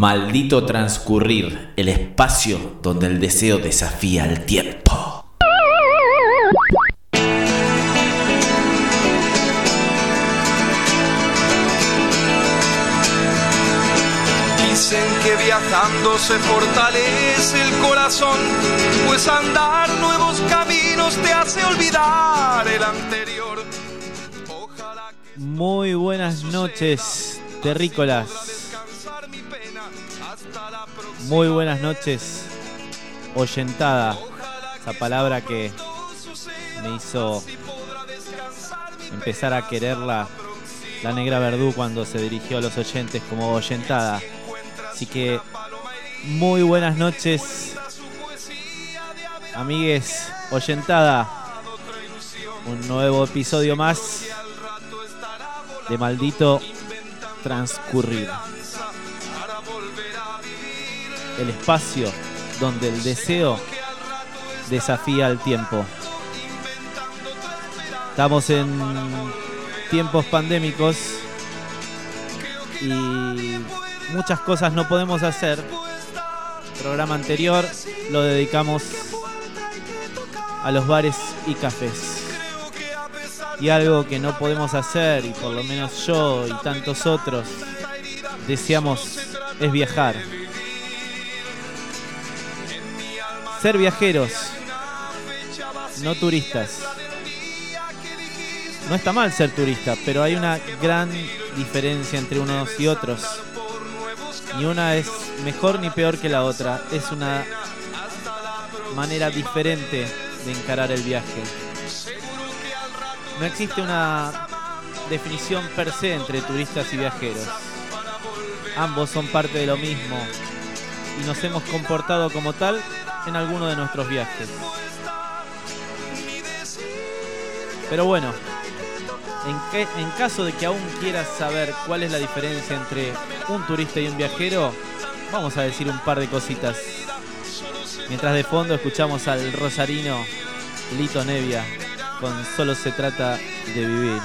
Maldito transcurrir, el espacio donde el deseo desafía el tiempo. Dicen que viajando se fortalece el corazón, pues andar nuevos caminos te hace olvidar el anterior. Ojalá que Muy buenas noches, terrícolas. Muy buenas noches, oyentada. Esa palabra que me hizo empezar a quererla la negra Verdú cuando se dirigió a los oyentes como oyentada. Así que muy buenas noches, amigues, oyentada. Un nuevo episodio más de Maldito Transcurrir. El espacio donde el deseo desafía al tiempo. Estamos en tiempos pandémicos y muchas cosas no podemos hacer. El programa anterior lo dedicamos a los bares y cafés. Y algo que no podemos hacer, y por lo menos yo y tantos otros deseamos, es viajar. Ser viajeros, no turistas. No está mal ser turista, pero hay una gran diferencia entre unos y otros. Ni una es mejor ni peor que la otra. Es una manera diferente de encarar el viaje. No existe una definición per se entre turistas y viajeros. Ambos son parte de lo mismo y nos hemos comportado como tal en alguno de nuestros viajes. Pero bueno, en, que- en caso de que aún quieras saber cuál es la diferencia entre un turista y un viajero, vamos a decir un par de cositas. Mientras de fondo escuchamos al rosarino Lito Nevia con Solo se trata de vivir.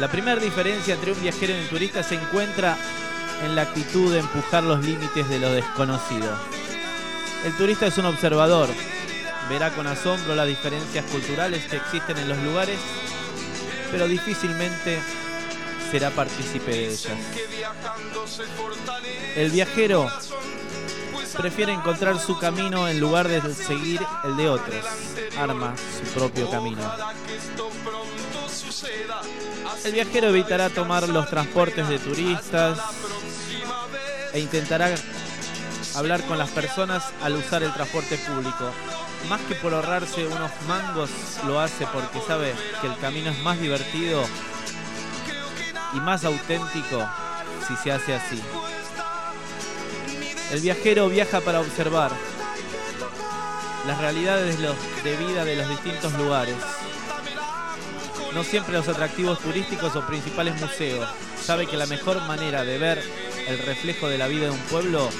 La primera diferencia entre un viajero y un turista se encuentra en la actitud de empujar los límites de lo desconocido. El turista es un observador, verá con asombro las diferencias culturales que existen en los lugares, pero difícilmente será partícipe de ellas. El viajero prefiere encontrar su camino en lugar de seguir el de otros. Arma su propio camino. El viajero evitará tomar los transportes de turistas e intentará hablar con las personas al usar el transporte público. Más que por ahorrarse unos mangos, lo hace porque sabe que el camino es más divertido y más auténtico si se hace así. El viajero viaja para observar las realidades de, vida de los distintos lugares. No siempre los atractivos turísticos o principales museos. Sabe que la mejor manera de ver el reflejo de la vida de un pueblo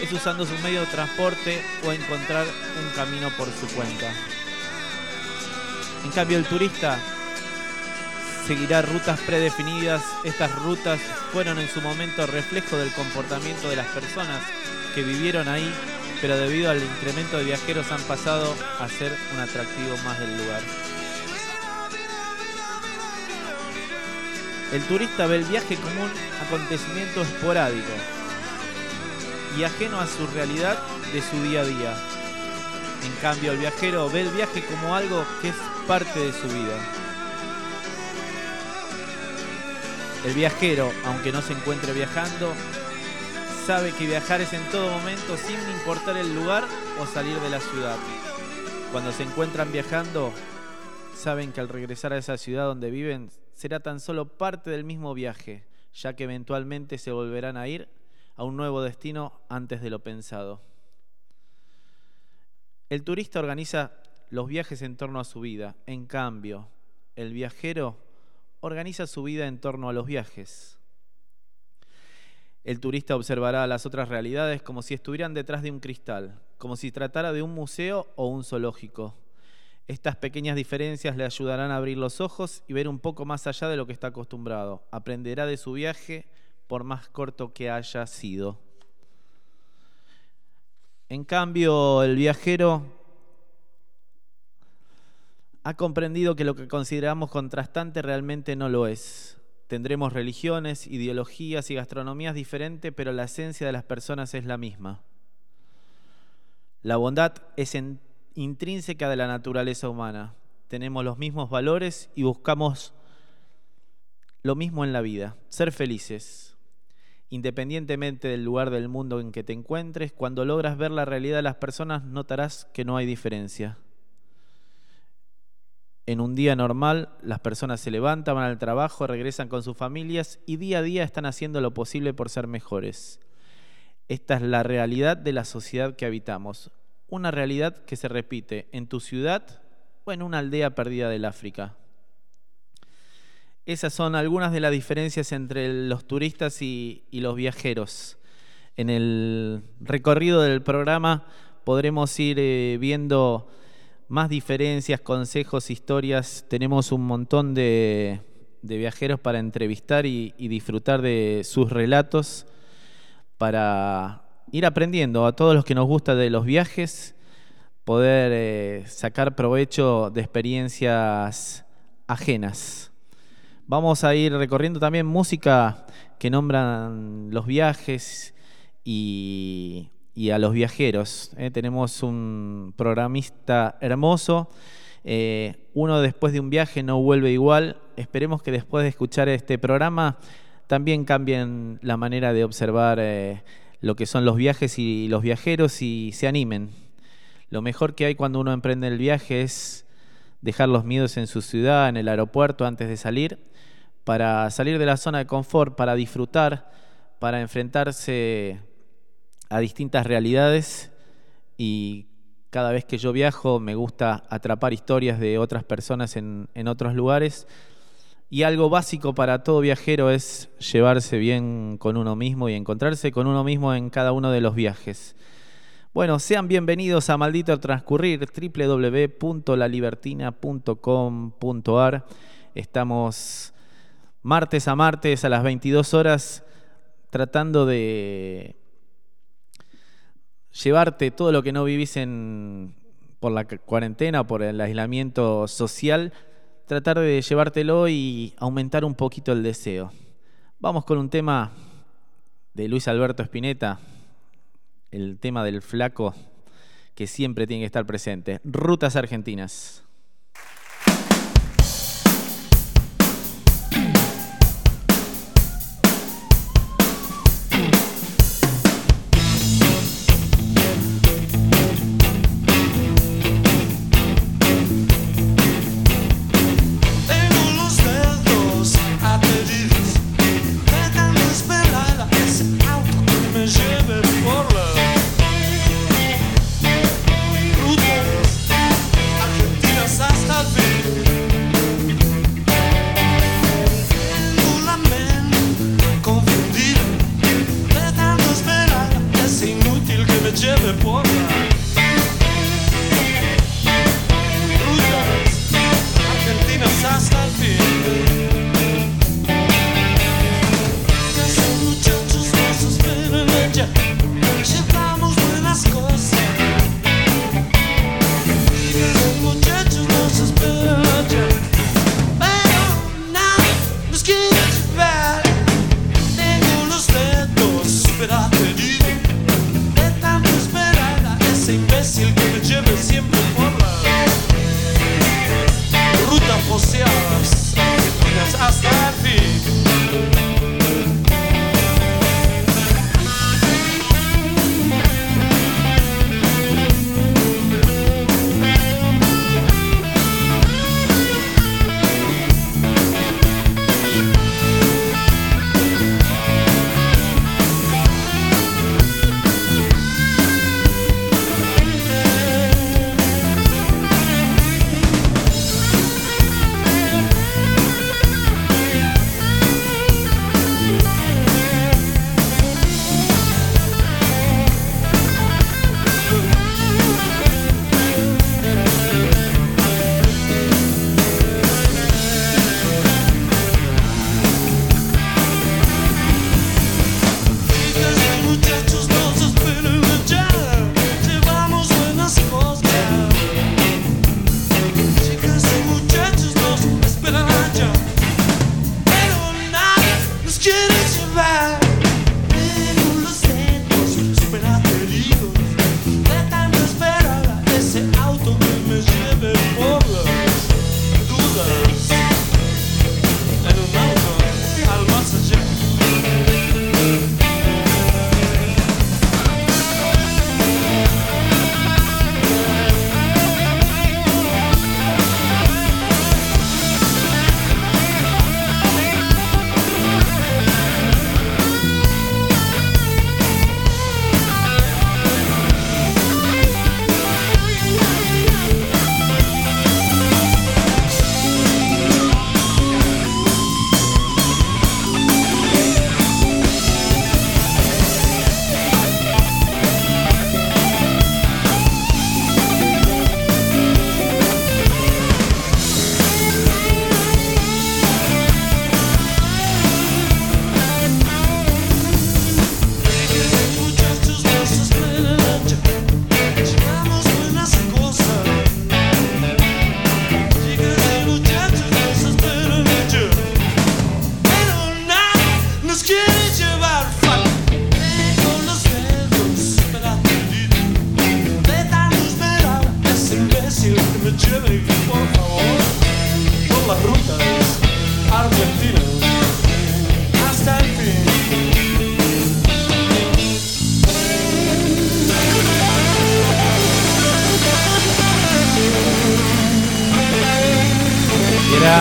es usando su medio de transporte o encontrar un camino por su cuenta. En cambio, el turista seguirá rutas predefinidas. Estas rutas fueron en su momento reflejo del comportamiento de las personas que vivieron ahí, pero debido al incremento de viajeros han pasado a ser un atractivo más del lugar. El turista ve el viaje como un acontecimiento esporádico y ajeno a su realidad de su día a día. En cambio, el viajero ve el viaje como algo que es parte de su vida. El viajero, aunque no se encuentre viajando, sabe que viajar es en todo momento sin importar el lugar o salir de la ciudad. Cuando se encuentran viajando, saben que al regresar a esa ciudad donde viven será tan solo parte del mismo viaje, ya que eventualmente se volverán a ir a un nuevo destino antes de lo pensado. El turista organiza los viajes en torno a su vida, en cambio, el viajero organiza su vida en torno a los viajes. El turista observará las otras realidades como si estuvieran detrás de un cristal, como si tratara de un museo o un zoológico. Estas pequeñas diferencias le ayudarán a abrir los ojos y ver un poco más allá de lo que está acostumbrado. Aprenderá de su viaje por más corto que haya sido. En cambio, el viajero ha comprendido que lo que consideramos contrastante realmente no lo es. Tendremos religiones, ideologías y gastronomías diferentes, pero la esencia de las personas es la misma. La bondad es intrínseca de la naturaleza humana. Tenemos los mismos valores y buscamos lo mismo en la vida, ser felices. Independientemente del lugar del mundo en que te encuentres, cuando logras ver la realidad de las personas notarás que no hay diferencia. En un día normal, las personas se levantan, van al trabajo, regresan con sus familias y día a día están haciendo lo posible por ser mejores. Esta es la realidad de la sociedad que habitamos. Una realidad que se repite en tu ciudad o en una aldea perdida del África. Esas son algunas de las diferencias entre los turistas y, los viajeros. En el recorrido del programa podremos ir eh, viendo más diferencias, consejos, historias. Tenemos un montón de, viajeros para entrevistar y, disfrutar de sus relatos, para ir aprendiendo a todos los que nos gusta de los viajes, poder eh, sacar provecho de experiencias ajenas. Vamos a ir recorriendo también música que nombran los viajes y y a los viajeros. ¿eh? Tenemos un programista hermoso. Eh, uno después de un viaje no vuelve igual. Esperemos que después de escuchar este programa también cambien la manera de observar eh, lo que son los viajes y los viajeros y se animen. Lo mejor que hay cuando uno emprende el viaje es dejar los miedos en su ciudad, en el aeropuerto antes de salir, para salir de la zona de confort, para disfrutar, para enfrentarse a distintas realidades y cada vez que yo viajo me gusta atrapar historias de otras personas en, otros lugares. Y algo básico para todo viajero es llevarse bien con uno mismo y encontrarse con uno mismo en cada uno de los viajes. Bueno, sean bienvenidos a Maldito Transcurrir, www.lalibertina.com.ar. Estamos martes a martes a las 22 horas tratando de llevarte todo lo que no vivís en, por la cuarentena, por el aislamiento social, tratar de llevártelo y aumentar un poquito el deseo. Vamos con un tema de Luis Alberto Spinetta, el tema del flaco que siempre tiene que estar presente. Rutas Argentinas.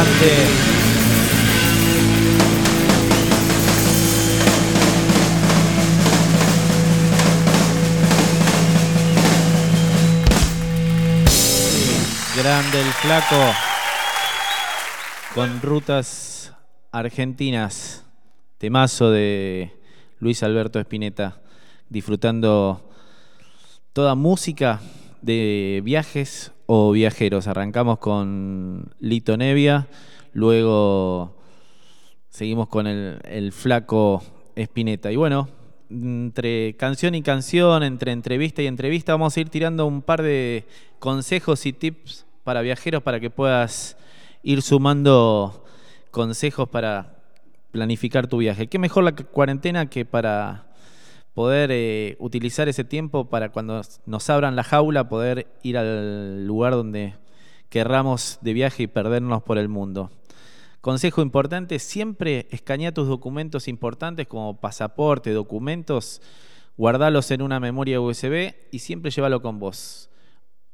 grande. El flaco con rutas argentinas. Temazo de Luis Alberto Espineta, disfrutando toda música de viajes o viajeros. Arrancamos con Lito Nevia. Luego seguimos con el, el flaco Espineta. Y bueno, entre canción y canción, entre entrevista y entrevista, vamos a ir tirando un par de consejos y tips para viajeros para que puedas ir sumando consejos para planificar tu viaje. ¿Qué mejor la cuarentena que para poder eh, utilizar ese tiempo para cuando nos abran la jaula poder ir al lugar donde querramos de viaje y perdernos por el mundo? Consejo importante, siempre escanea tus documentos importantes como pasaporte, documentos, guardalos en una memoria USB y siempre llévalo con vos.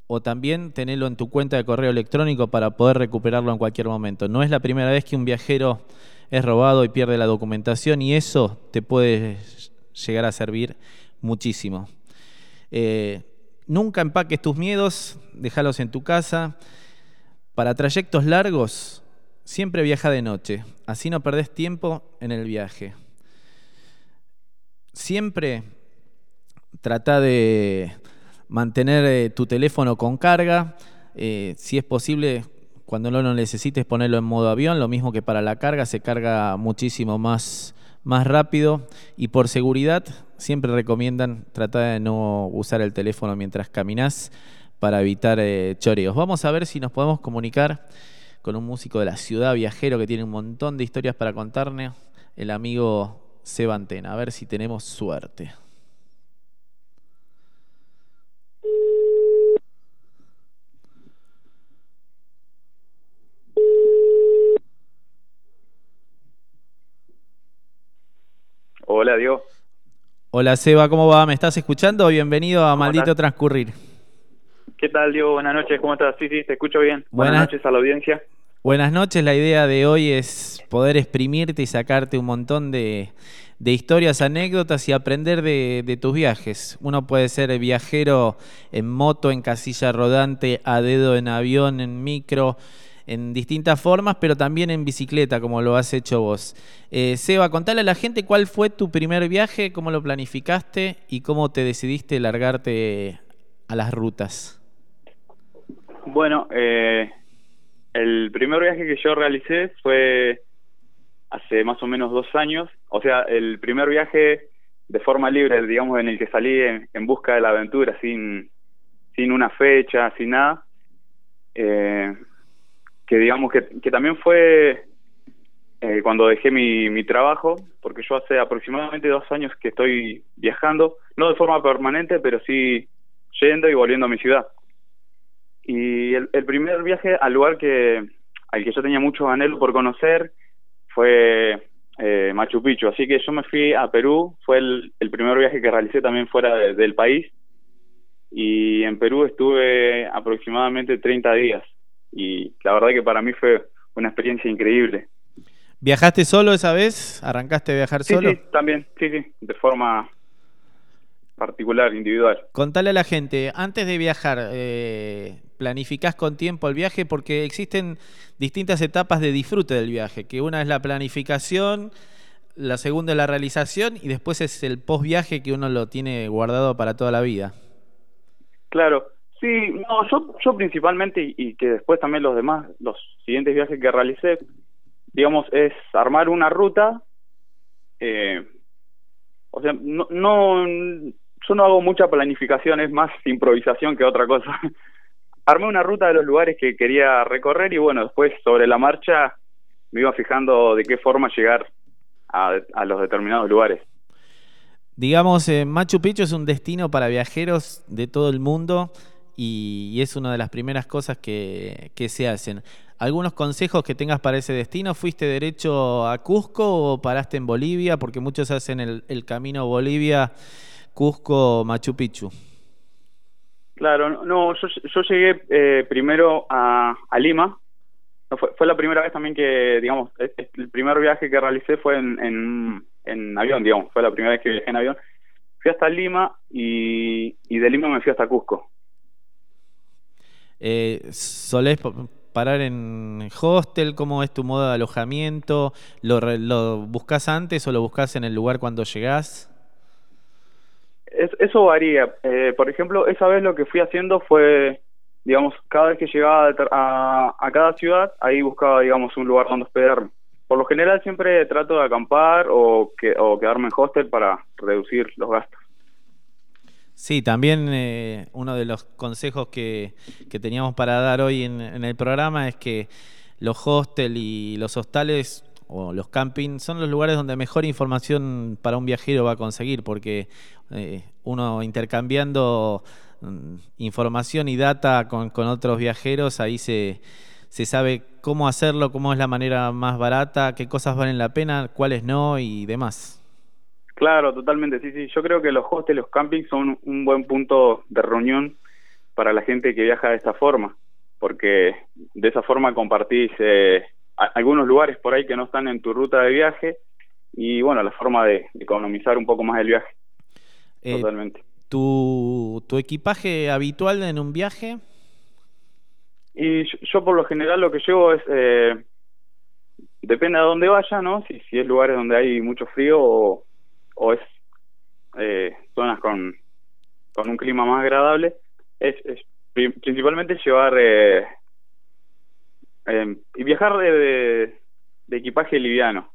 O también tenerlo en tu cuenta de correo electrónico para poder recuperarlo en cualquier momento. No es la primera vez que un viajero es robado y pierde la documentación y eso te puede llegar a servir muchísimo. Eh, nunca empaques tus miedos, déjalos en tu casa. Para trayectos largos, Siempre viaja de noche, así no perdés tiempo en el viaje. Siempre trata de mantener eh, tu teléfono con carga. Eh, si es posible, cuando no lo necesites, ponerlo en modo avión. Lo mismo que para la carga, se carga muchísimo más, más rápido. Y por seguridad, siempre recomiendan tratar de no usar el teléfono mientras caminas para evitar eh, choreos. Vamos a ver si nos podemos comunicar con un músico de la ciudad viajero que tiene un montón de historias para contarnos, el amigo Seba Antena. A ver si tenemos suerte. Hola, Diego. Hola, Seba, ¿cómo va? ¿Me estás escuchando? Bienvenido a Maldito Transcurrir. ¿Qué tal, Diego? Buenas noches, ¿cómo estás? Sí, sí, te escucho bien. Buenas noches a la audiencia. Buenas noches, la idea de hoy es poder exprimirte y sacarte un montón de, historias, anécdotas y aprender de, tus viajes. Uno puede ser viajero en moto, en casilla rodante, a dedo en avión, en micro, en distintas formas, pero también en bicicleta, como lo has hecho vos. Eh, Seba, contale a la gente cuál fue tu primer viaje, cómo lo planificaste y cómo te decidiste largarte a las rutas. Bueno, eh, el primer viaje que yo realicé fue hace más o menos dos años, o sea, el primer viaje de forma libre, digamos, en el que salí en, busca de la aventura, sin, sin una fecha, sin nada, eh, que digamos que, que también fue eh, cuando dejé mi, mi trabajo, porque yo hace aproximadamente dos años que estoy viajando, no de forma permanente, pero sí yendo y volviendo a mi ciudad. Y el, primer viaje al lugar que al que yo tenía mucho anhelo por conocer fue eh, Machu Picchu. Así que yo me fui a Perú, fue el, primer viaje que realicé también fuera del país. Y en Perú estuve aproximadamente 30 días. Y la verdad que para mí fue una experiencia increíble. ¿Viajaste solo esa vez? ¿Arrancaste a viajar solo? Sí, también, sí, sí, de forma particular, individual. Contale a la gente, antes de viajar, eh, planificás con tiempo el viaje porque existen distintas etapas de disfrute del viaje, que una es la planificación, la segunda es la realización y después es el post viaje que uno lo tiene guardado para toda la vida. Claro, sí, no, yo, yo principalmente y que después también los demás, los siguientes viajes que realicé, digamos, es armar una ruta, eh, o sea, no, no yo no hago mucha planificación, es más improvisación que otra cosa. Armé una ruta de los lugares que quería recorrer y bueno, después sobre la marcha me iba fijando de qué forma llegar a, los determinados lugares. Digamos, eh, Machu Picchu es un destino para viajeros de todo el mundo y, es una de las primeras cosas que, se hacen. ¿Algunos consejos que tengas para ese destino? ¿Fuiste derecho a Cusco o paraste en Bolivia? Porque muchos hacen el, camino Bolivia Cusco, Machu Picchu. Claro, no, yo, yo llegué eh, primero a, Lima. fue, la primera vez también que, digamos, el primer viaje que realicé fue en, avión, digamos, fue la primera vez que viajé en avión. Fui hasta Lima y, y de Lima me fui hasta Cusco. Eh, ¿Solés pa- parar en hostel? ¿Cómo es tu modo de alojamiento? ¿Lo, lo buscas antes o lo buscas en el lugar cuando llegás? Es- eso varía. Eh, por ejemplo, esa vez lo que fui haciendo fue, digamos, cada vez que llegaba a cada ciudad, ahí buscaba, digamos, un lugar donde hospedarme. Por lo general siempre trato de acampar o, que, o quedarme en hostel para reducir los gastos. Sí, también eh, uno de los consejos que, que teníamos para dar hoy en, en el programa es que los hostels y los hostales o los campings son los lugares donde mejor información para un viajero va a conseguir, porque eh, uno intercambiando mm, información y data con, con otros viajeros, ahí se, se sabe cómo hacerlo, cómo es la manera más barata, qué cosas valen la pena, cuáles no y demás. Claro, totalmente, sí, sí. Yo creo que los hostels, los campings son un buen punto de reunión para la gente que viaja de esta forma, porque de esa forma compartís eh, a- algunos lugares por ahí que no están en tu ruta de viaje y bueno, la forma de, economizar un poco más el viaje, Eh, totalmente. tu, ¿Tu equipaje habitual en un viaje? Y yo, yo por lo general lo que llevo es, eh, depende de dónde vaya, ¿no? Si, si es lugares donde hay mucho frío o, o es eh, zonas con, con un clima más agradable, es, es pri- principalmente llevar eh, eh, y viajar de, de, de equipaje liviano.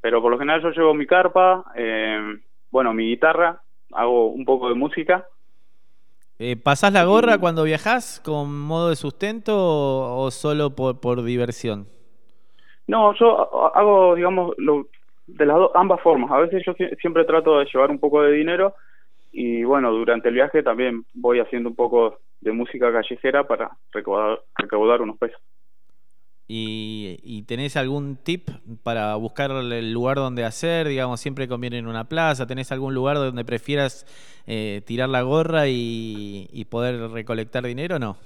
Pero por lo general yo llevo mi carpa, eh, bueno, mi guitarra, hago un poco de música Eh, ¿Pasás la gorra cuando viajás con modo de sustento o, o solo por, por diversión? No, yo ha- hago, digamos, lo, de las do- ambas formas. A veces yo sie- siempre trato de llevar un poco de dinero y bueno, durante el viaje también voy haciendo un poco de música callejera para recaudar, recaudar unos pesos. ¿Y, y tenés algún tip para buscar el lugar donde hacer? Digamos, siempre conviene en una plaza. ¿Tenés algún lugar donde prefieras eh, tirar la gorra y, y poder recolectar dinero o no?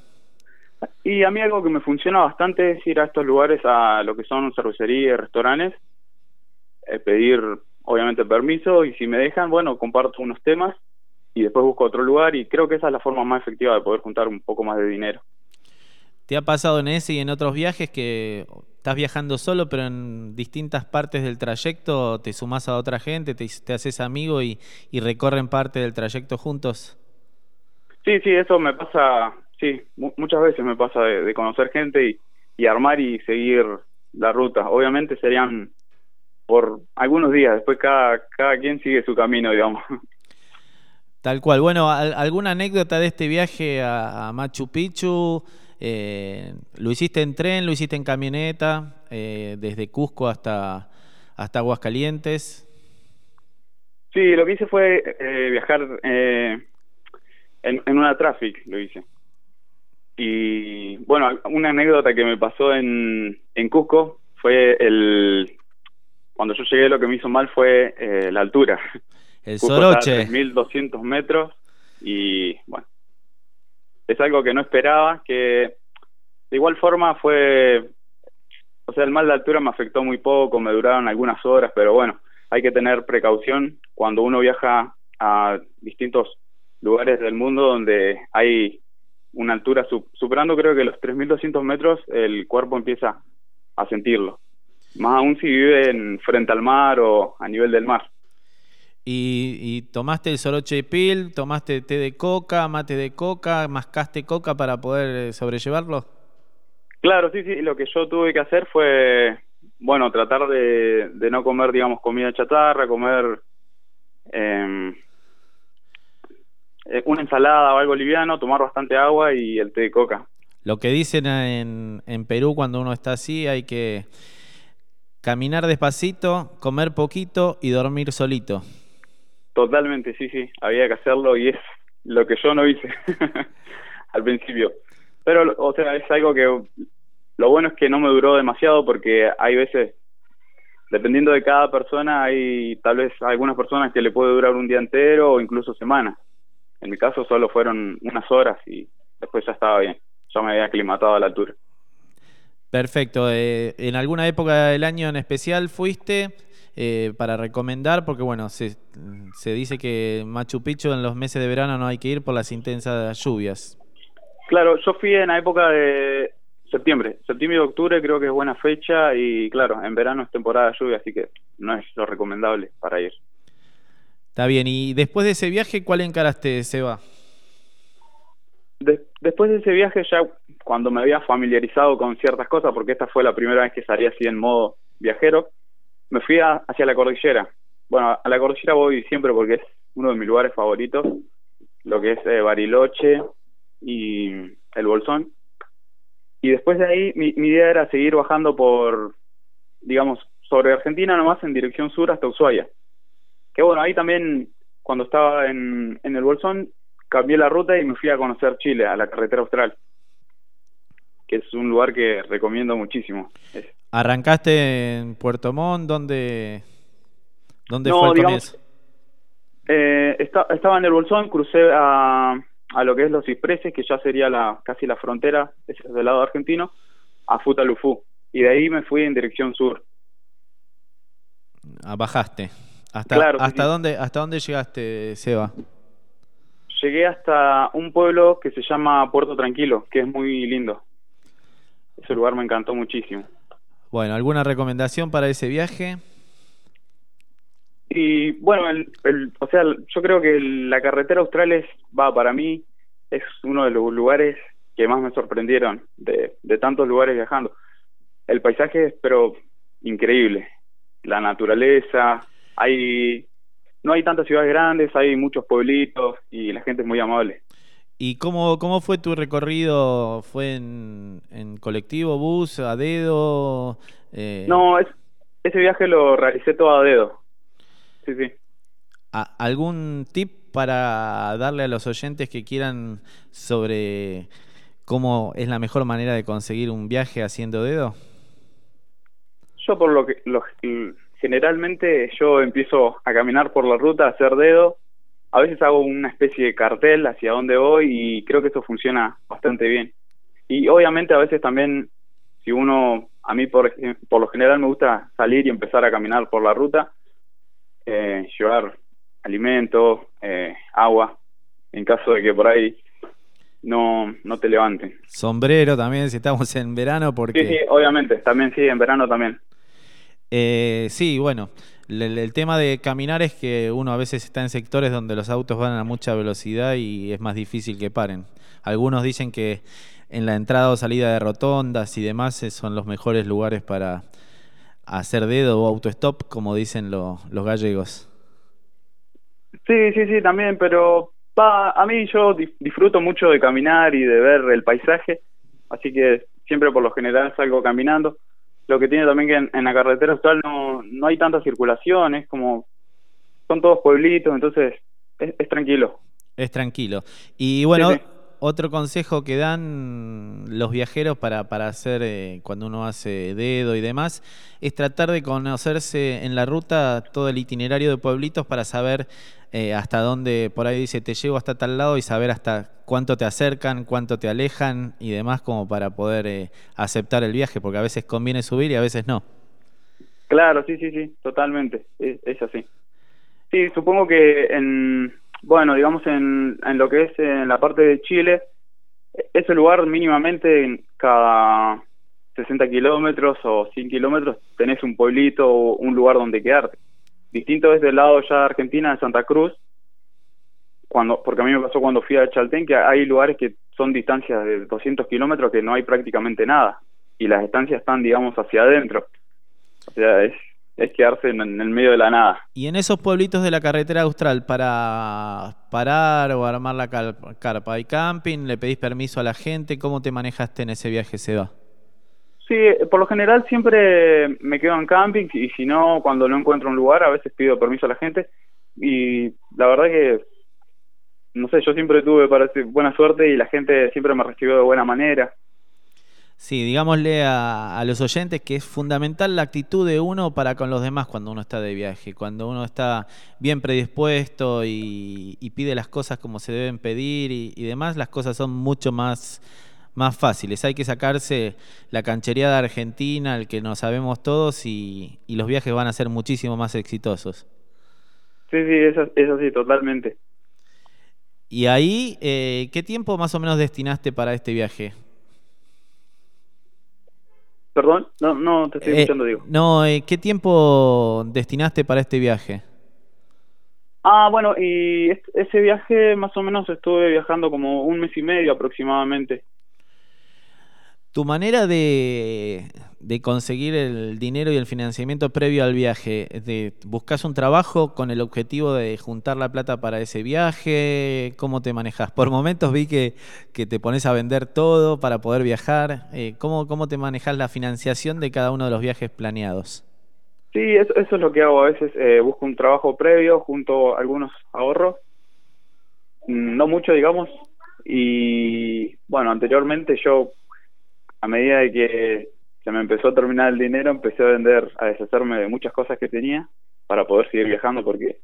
Y a mí algo que me funciona bastante es ir a estos lugares, a lo que son cervecerías, restaurantes, pedir obviamente permiso y si me dejan, bueno, comparto unos temas y después busco otro lugar y creo que esa es la forma más efectiva de poder juntar un poco más de dinero. ¿Te ha pasado en ese y en otros viajes que estás viajando solo, pero en distintas partes del trayecto te sumás a otra gente, te, te haces amigo y, y recorren parte del trayecto juntos? Sí, sí, eso me pasa, sí, mu- muchas veces me pasa de, de conocer gente y, y armar y seguir la ruta. Obviamente serían por algunos días, después cada, cada quien sigue su camino, digamos. Tal cual. Bueno, al- ¿alguna anécdota de este viaje a, a Machu Picchu? Eh, ¿Lo hiciste en tren? ¿Lo hiciste en camioneta? Eh, desde Cusco hasta, hasta Aguascalientes. Sí, lo que hice fue eh, viajar en, en una traffic, lo hice. Y bueno, una anécdota que me pasó en, en Cusco fue el... Cuando yo llegué lo que me hizo mal fue eh, la altura. El a Soroche. 3.200 metros y bueno, es algo que no esperaba, que de igual forma fue, o sea, el mal de altura me afectó muy poco, me duraron algunas horas, pero bueno, hay que tener precaución cuando uno viaja a distintos lugares del mundo donde hay una altura su- superando creo que los 3.200 metros, el cuerpo empieza a sentirlo. Más aún si vive en, frente al mar o a nivel del mar. Y, y tomaste el Soroche Pil, tomaste té de coca, mate de coca, mascaste coca para poder eh, sobrellevarlo. Claro, sí, sí, lo que yo tuve que hacer fue, bueno, tratar de, de no comer, digamos, comida chatarra, comer em, eh, una ensalada o algo liviano, tomar bastante agua y el té de coca. Lo que dicen en, en Perú cuando uno está así, hay que caminar despacito, comer poquito y dormir solito. Totalmente, sí, sí, había que hacerlo y es lo que yo no hice al principio. Pero, o sea, es algo que lo bueno es que no me duró demasiado porque hay veces, dependiendo de cada persona, hay tal vez algunas personas que le puede durar un día entero o incluso semanas. En mi caso solo fueron unas horas y después ya estaba bien, ya me había aclimatado a la altura. Perfecto. eh, ¿En alguna época del año en especial fuiste eh, para recomendar? Porque bueno, se, se dice que Machu Picchu en los meses de verano no hay que ir por las intensas lluvias. Claro, yo fui en la época de septiembre, septiembre y octubre creo que es buena fecha y claro, en verano es temporada de lluvia, así que no es lo recomendable para ir. Está bien, y después de ese viaje, ¿cuál encaraste, Seba? De- después de ese viaje ya cuando me había familiarizado con ciertas cosas, porque esta fue la primera vez que salí así en modo viajero, me fui a- hacia la cordillera. Bueno, a la cordillera voy siempre porque es uno de mis lugares favoritos, lo que es eh, Bariloche y el Bolsón. Y después de ahí mi, mi idea era seguir bajando por, digamos, sobre Argentina nomás en dirección sur hasta Ushuaia. Que bueno, ahí también cuando estaba en, en el Bolsón cambié la ruta y me fui a conocer Chile, a la carretera austral, que es un lugar que recomiendo muchísimo. ¿Arrancaste en Puerto Montt? ¿Dónde, dónde No, fue el digamos- comienzo? Eh, esta- estaba en el Bolsón, crucé a, a lo que es Los Cipreses, que ya sería la casi la frontera, ese es del lado argentino, a Futalufú. Y de ahí me fui en dirección sur. Ah, bajaste. ¿Hasta, Claro, sí, hasta, sí. Dónde, ¿Hasta dónde llegaste, Seba? Llegué hasta un pueblo que se llama Puerto Tranquilo, que es muy lindo. Ese lugar me encantó muchísimo. Bueno, ¿alguna recomendación para ese viaje? Y bueno, el, el- o sea, yo creo que la carretera austral es, va, para mí, es uno de los lugares que más me sorprendieron de, de tantos lugares viajando. El paisaje es, pero, increíble. La naturaleza, hay, no hay tantas ciudades grandes, hay muchos pueblitos y la gente es muy amable. ¿Y cómo, cómo fue tu recorrido? ¿Fue en, en colectivo, bus, a dedo? Eh, No, es, ese viaje lo realicé todo a dedo. Sí, sí. ¿a- ¿Algún tip para darle a los oyentes que quieran sobre cómo es la mejor manera de conseguir un viaje haciendo dedo? Yo por lo que lo- generalmente yo empiezo a caminar por la ruta, a hacer dedo. A veces hago una especie de cartel hacia dónde voy y creo que eso funciona bastante bien. Y obviamente a veces también si uno a mí por lo general me gusta salir y empezar a caminar por la ruta, eh, llevar alimentos, eh, agua, en caso de que por ahí no no te levanten. Sombrero también, si estamos en verano, porque... Sí, sí, obviamente, también sí, en verano también. Eh, sí, bueno, el, tema de caminar es que uno a veces está en sectores donde los autos van a mucha velocidad y es más difícil que paren. Algunos dicen que en la entrada o salida de rotondas y demás eh, son los mejores lugares para hacer dedo o autostop, como dicen lo- los gallegos. Sí, sí, sí, también, pero a mí yo di- disfruto mucho de caminar y de ver el paisaje, así que siempre por lo general salgo caminando. Lo que tiene también que en, en la carretera austral no, no hay tanta circulación, es como, son todos pueblitos, entonces es, es tranquilo. Es tranquilo. Y bueno, Sí, sí. Otro consejo que dan los viajeros para, para hacer eh, cuando uno hace dedo y demás es tratar de conocerse en la ruta todo el itinerario de pueblitos para saber eh, hasta dónde, por ahí dice, te llevo hasta tal lado y saber hasta cuánto te acercan, cuánto te alejan y demás como para poder eh, aceptar el viaje, porque a veces conviene subir y a veces no. Claro, sí, sí, sí, totalmente, es, es así. Sí, supongo que en, bueno, digamos en, en lo que es en la parte de Chile, ese lugar mínimamente en cada 60 kilómetros o 100 kilómetros tenés un pueblito o un lugar donde quedarte. Distinto es del lado ya de Argentina, de Santa Cruz, cuando porque a mí me pasó cuando fui a Chaltén, que hay lugares que son distancias de 200 kilómetros que no hay prácticamente nada y las estancias están, digamos, hacia adentro. O sea, es, es quedarse en, en el medio de la nada. Y en esos pueblitos de la carretera austral, para parar o armar la carpa, ¿hay camping? ¿Le pedís permiso a la gente? ¿Cómo te manejaste en ese viaje, Seba? Sí, por lo general siempre me quedo en camping y si no, cuando no encuentro un lugar, a veces pido permiso a la gente y la verdad que, no sé, yo siempre tuve parece, buena suerte y la gente siempre me recibió de buena manera. Sí, digámosle a, a los oyentes que es fundamental la actitud de uno para con los demás cuando uno está de viaje, cuando uno está bien predispuesto y, y pide las cosas como se deben pedir y, y demás, las cosas son mucho más, más fáciles. Hay que sacarse la canchereada argentina, el que no sabemos todos, y, y los viajes van a ser muchísimo más exitosos. Sí, sí, es así, totalmente. Y ahí, eh, ¿qué tiempo más o menos destinaste para este viaje? Perdón, no, no te estoy Eh, escuchando, digo. no, eh, ¿qué tiempo destinaste para este viaje? Ah, bueno, y es- ese viaje más o menos estuve viajando como un mes y medio aproximadamente. Tu manera de, de conseguir el dinero y el financiamiento previo al viaje, de, ¿buscas un trabajo con el objetivo de juntar la plata para ese viaje? ¿Cómo te manejas? Por momentos vi que, que te pones a vender todo para poder viajar. Eh, ¿cómo, ¿Cómo te manejas la financiación de cada uno de los viajes planeados? Sí, eso, es lo que hago. A veces eh, busco un trabajo previo, junto algunos ahorros, Mm, no mucho, digamos. Y bueno, anteriormente yo, a medida de que se me empezó a terminar el dinero, empecé a vender, a deshacerme de muchas cosas que tenía para poder seguir viajando, porque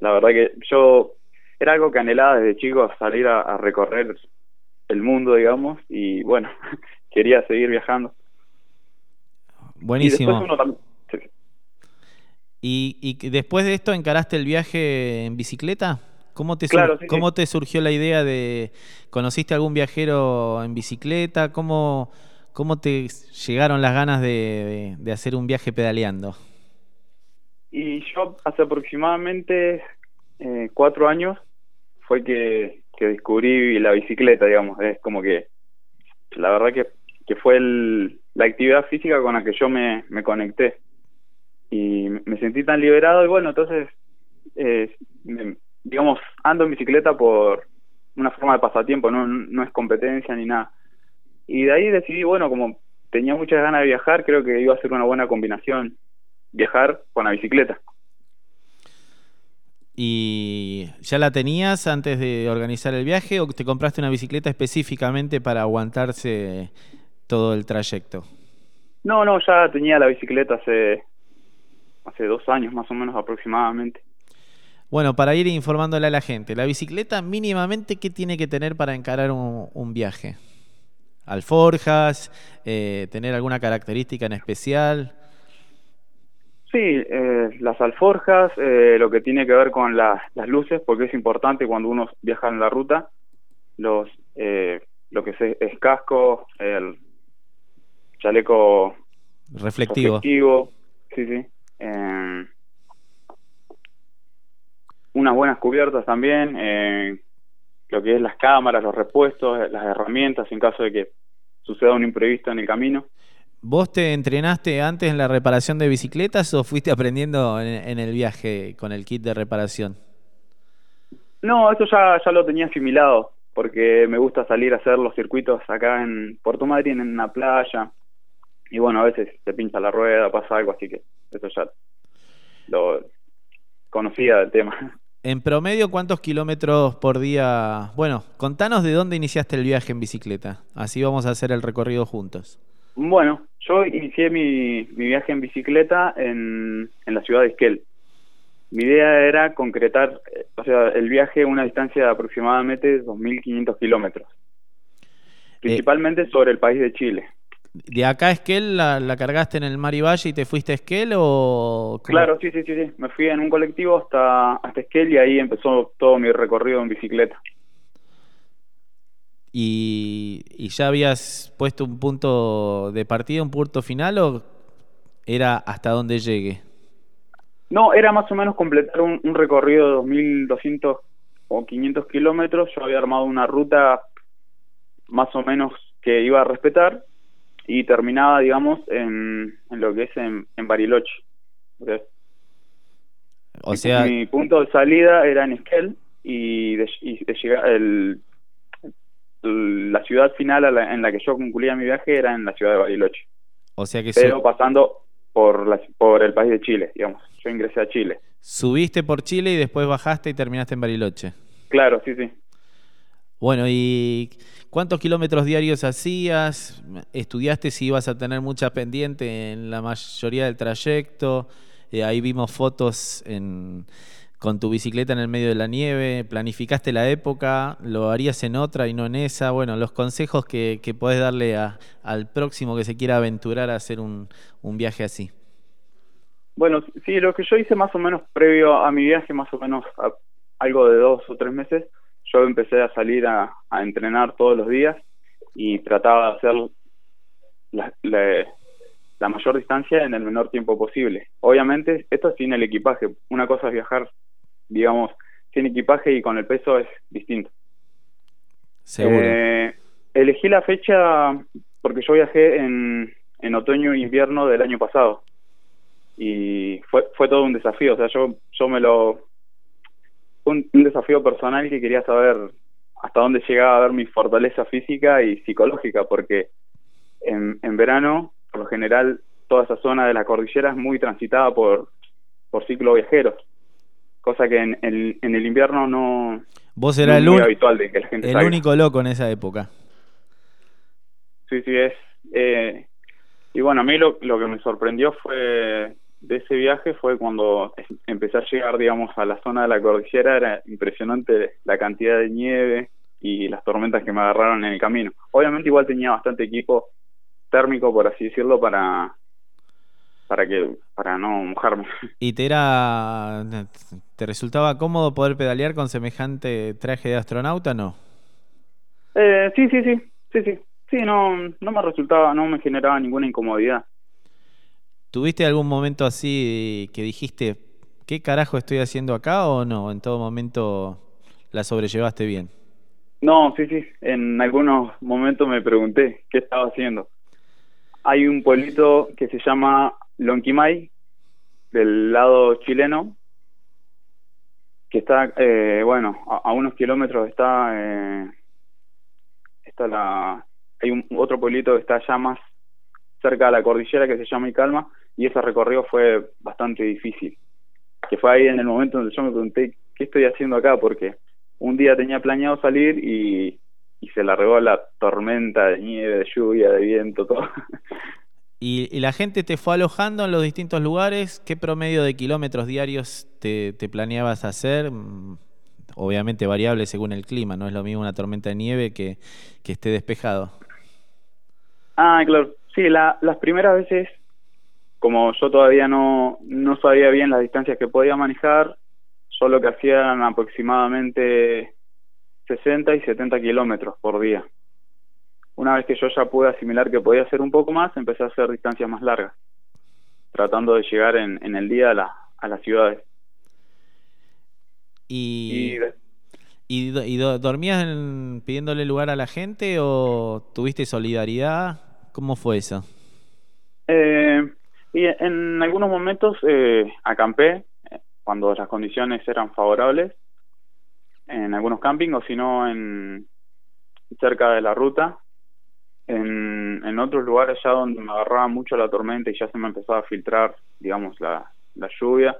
la verdad que yo era algo que anhelaba desde chico, salir a, a recorrer el mundo, digamos, y bueno, quería seguir viajando. Y Buenísimo. después uno también. sí. ¿Y, y después de esto encaraste el viaje en bicicleta? ¿Cómo te, sur- Claro, sí, sí. ¿Cómo te surgió la idea de... ¿Conociste algún viajero en bicicleta? ¿Cómo, cómo te llegaron las ganas de, de- de hacer un viaje pedaleando? Y yo hace aproximadamente eh, cuatro años fue que, que descubrí la bicicleta, digamos. Es como que la verdad que, que fue el- la actividad física con la que yo me, me conecté. Y me sentí tan liberado y bueno, entonces, eh, me- digamos, ando en bicicleta por una forma de pasatiempo, no, no es competencia ni nada. Y de ahí decidí, bueno, como tenía muchas ganas de viajar, creo que iba a ser una buena combinación viajar con la bicicleta. ¿Y ya la tenías antes de organizar el viaje o te compraste una bicicleta específicamente para aguantarse todo el trayecto? No, no, ya tenía la bicicleta hace hace dos años más o menos aproximadamente. Bueno, para ir informándole a la gente, la bicicleta mínimamente, ¿qué tiene que tener para encarar un, un viaje? ¿Alforjas? Eh, ¿Tener alguna característica en especial? Sí, eh, las alforjas, eh, lo que tiene que ver con la- las luces, porque es importante cuando uno viaja en la ruta, los eh, lo que es, es casco, el chaleco Reflectivo. reflectivo, sí, sí. Unas buenas cubiertas también, eh, lo que es las cámaras, los repuestos, las herramientas en caso de que suceda un imprevisto en el camino. ¿Vos te entrenaste antes en la reparación de bicicletas o fuiste aprendiendo en, en el viaje con el kit de reparación? No, eso ya, ya lo tenía asimilado, porque me gusta salir a hacer los circuitos acá en Puerto Madryn, en una playa, y bueno, a veces se pincha la rueda, pasa algo, así que eso ya lo conocía del tema. En promedio, ¿cuántos kilómetros por día? Bueno, contanos de dónde iniciaste el viaje en bicicleta. Así vamos a hacer el recorrido juntos. Bueno, yo inicié mi, mi viaje en bicicleta en, en la ciudad de Esquel. Mi idea era concretar, eh, o sea, el viaje a una distancia de aproximadamente 2.500 kilómetros, principalmente sobre el país de Chile. ¿De acá a Esquel la, la cargaste en el Mar y te fuiste a Esquel o...? cómo? Claro, sí, sí, sí, sí. Me fui en un colectivo hasta, hasta Esquel y ahí empezó todo mi recorrido en bicicleta. ¿Y, y ya habías puesto un punto de partida, un punto final o era hasta donde llegue? No, era más o menos completar un, un recorrido de 2.200 o 500 kilómetros. Yo había armado una ruta más o menos que iba a respetar y terminaba, digamos, en, en lo que es en, en Bariloche. O sea, O sea, mi punto de salida era en Esquel y de, y de llegar el, el- la ciudad final a la- en la que yo concluía mi viaje era en la ciudad de Bariloche, o sea que pero su- pasando por la, por el país de Chile, digamos. Yo ingresé a Chile. subiste por Chile y después bajaste y terminaste en Bariloche. Claro, sí, sí. Bueno, ¿y cuántos kilómetros diarios hacías? ¿Estudiaste si ibas a tener mucha pendiente en la mayoría del trayecto? Eh, ahí vimos fotos en- con tu bicicleta en el medio de la nieve. ¿Planificaste la época? ¿Lo harías en otra y no en esa? Bueno, los consejos que, que podés darle a- al próximo que se quiera aventurar a hacer un, un viaje así. Bueno, sí, lo que yo hice más o menos previo a mi viaje, más o menos a- algo de dos o tres meses, yo empecé a salir a, a entrenar todos los días y trataba de hacer la, la, la mayor distancia en el menor tiempo posible. Obviamente, esto sin el equipaje. Una cosa es viajar, digamos, sin equipaje y con el peso es distinto. Seguro. Eh, elegí la fecha porque yo viajé en, en otoño e invierno del año pasado y fue fue todo un desafío. O sea, yo yo me lo un, un desafío personal que quería saber hasta dónde llegaba a ver mi fortaleza física y psicológica porque en, en verano por lo general toda esa zona de la cordillera es muy transitada por por ciclo viajeros cosa que en, el en el invierno no Vos es el, un- habitual de que la gente el salga. único loco en esa época. Sí, sí, es. Eh, y bueno, a mí lo, lo que me sorprendió fue de ese viaje fue cuando es- empecé a llegar, digamos, a la zona de la cordillera, era impresionante la cantidad de nieve y las tormentas que me agarraron en el camino. Obviamente igual tenía bastante equipo térmico, por así decirlo, para para que para no mojarme. ¿Y te era te resultaba cómodo poder pedalear con semejante traje de astronauta no? Eh, sí, sí, sí, sí, sí. Sí, no, no me resultaba, no me generaba ninguna incomodidad. ¿Tuviste algún momento así que dijiste, ¿qué carajo estoy haciendo acá o no? En todo momento la sobrellevaste bien. No, sí, sí. En algunos momentos me pregunté qué estaba haciendo. Hay un pueblito que se llama Lonquimay, del lado chileno, que está, eh, bueno, a, unos kilómetros está, eh, está la, hay un otro pueblito que está ya más cerca de la cordillera que se llama Icalma, y ese recorrido fue bastante difícil. Que fue ahí en el momento donde yo me pregunté qué estoy haciendo acá, porque un día tenía planeado salir y, y se largó la tormenta de nieve, de lluvia, de viento, todo. ¿Y, y la gente te fue alojando en los distintos lugares? ¿Qué promedio de kilómetros diarios te, te planeabas hacer? Mm, Obviamente variable según el clima, no es lo mismo una tormenta de nieve que, que esté despejado. Ah, claro. Sí, la, las primeras veces, como yo todavía no, no sabía bien las distancias que podía manejar, yo lo que hacía eran aproximadamente 60 y 70 kilómetros por día. Una vez que yo ya pude asimilar que podía hacer un poco más, empecé a hacer distancias más largas, tratando de llegar en, en el día a, la, a las ciudades. ¿Y, Y y do- y do- dormías en- pidiéndole lugar a la gente o tuviste solidaridad? ¿Cómo fue eso? Eh, y en algunos momentos eh, acampé eh, cuando las condiciones eran favorables en algunos campings o si no en cerca de la ruta en, en otros lugares ya donde me agarraba mucho la tormenta y ya se me empezaba a filtrar digamos la, la lluvia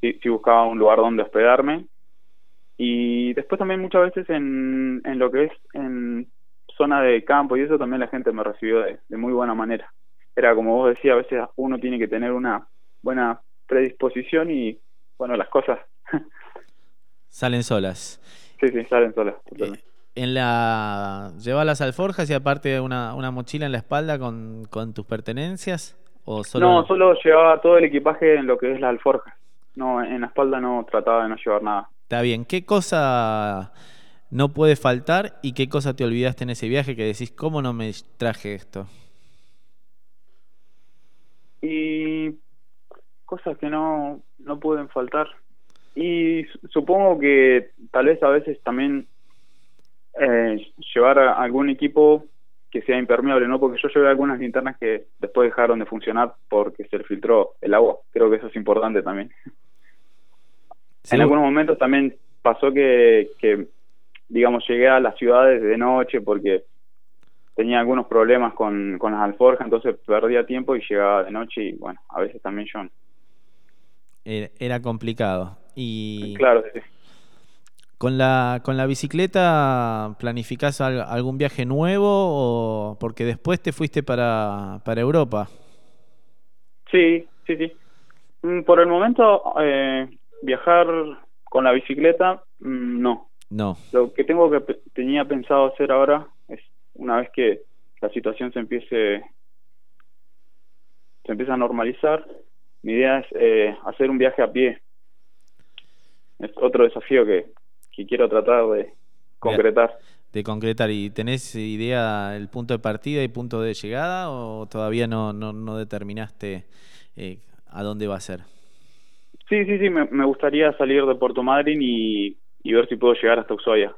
sí, sí buscaba un lugar donde hospedarme y después también muchas veces en, en lo que es en zona de campo y eso también la gente me recibió de, de muy buena manera. Era como vos decías, a veces uno tiene que tener una buena predisposición y bueno, las cosas Salen solas. sí, sí, salen solas. totalmente. En la lleva las alforjas y aparte una, una mochila en la espalda con, con tus pertenencias o solo No, solo llevaba todo el equipaje en lo que es la alforja. No, en la espalda no trataba de no llevar nada. está bien. ¿Qué cosa no puede faltar y qué cosa te olvidaste en ese viaje que decís cómo no me traje esto? Y cosas que no, no pueden faltar. Y su- supongo que tal vez a veces también eh, llevar a algún equipo que sea impermeable, ¿no? Porque yo llevé algunas linternas que después dejaron de funcionar porque se filtró el agua. Creo que eso es importante también. En algunos momentos también pasó que, que, digamos, llegué a las ciudades de noche porque tenía algunos problemas con, con las alforjas, entonces perdía tiempo y llegaba de noche y bueno, a veces también yo. Era, era complicado. Y Claro, sí. con la con la bicicleta planificás al- algún viaje nuevo o porque después te fuiste para, para Europa. sí, sí, sí. Mm, Por el momento, eh, viajar con la bicicleta, mm, no. No. Lo que tengo que tenía pensado hacer ahora una vez que la situación se empiece se empieza a normalizar, mi idea es eh, hacer un viaje a pie. es otro desafío que, que quiero tratar de concretar. De concretar. ¿Y tenés idea el punto de partida y punto de llegada o todavía no, no, no determinaste eh, a dónde va a ser? Sí, sí, sí, me, me gustaría salir de Puerto Madryn y, y ver si puedo llegar hasta Ushuaia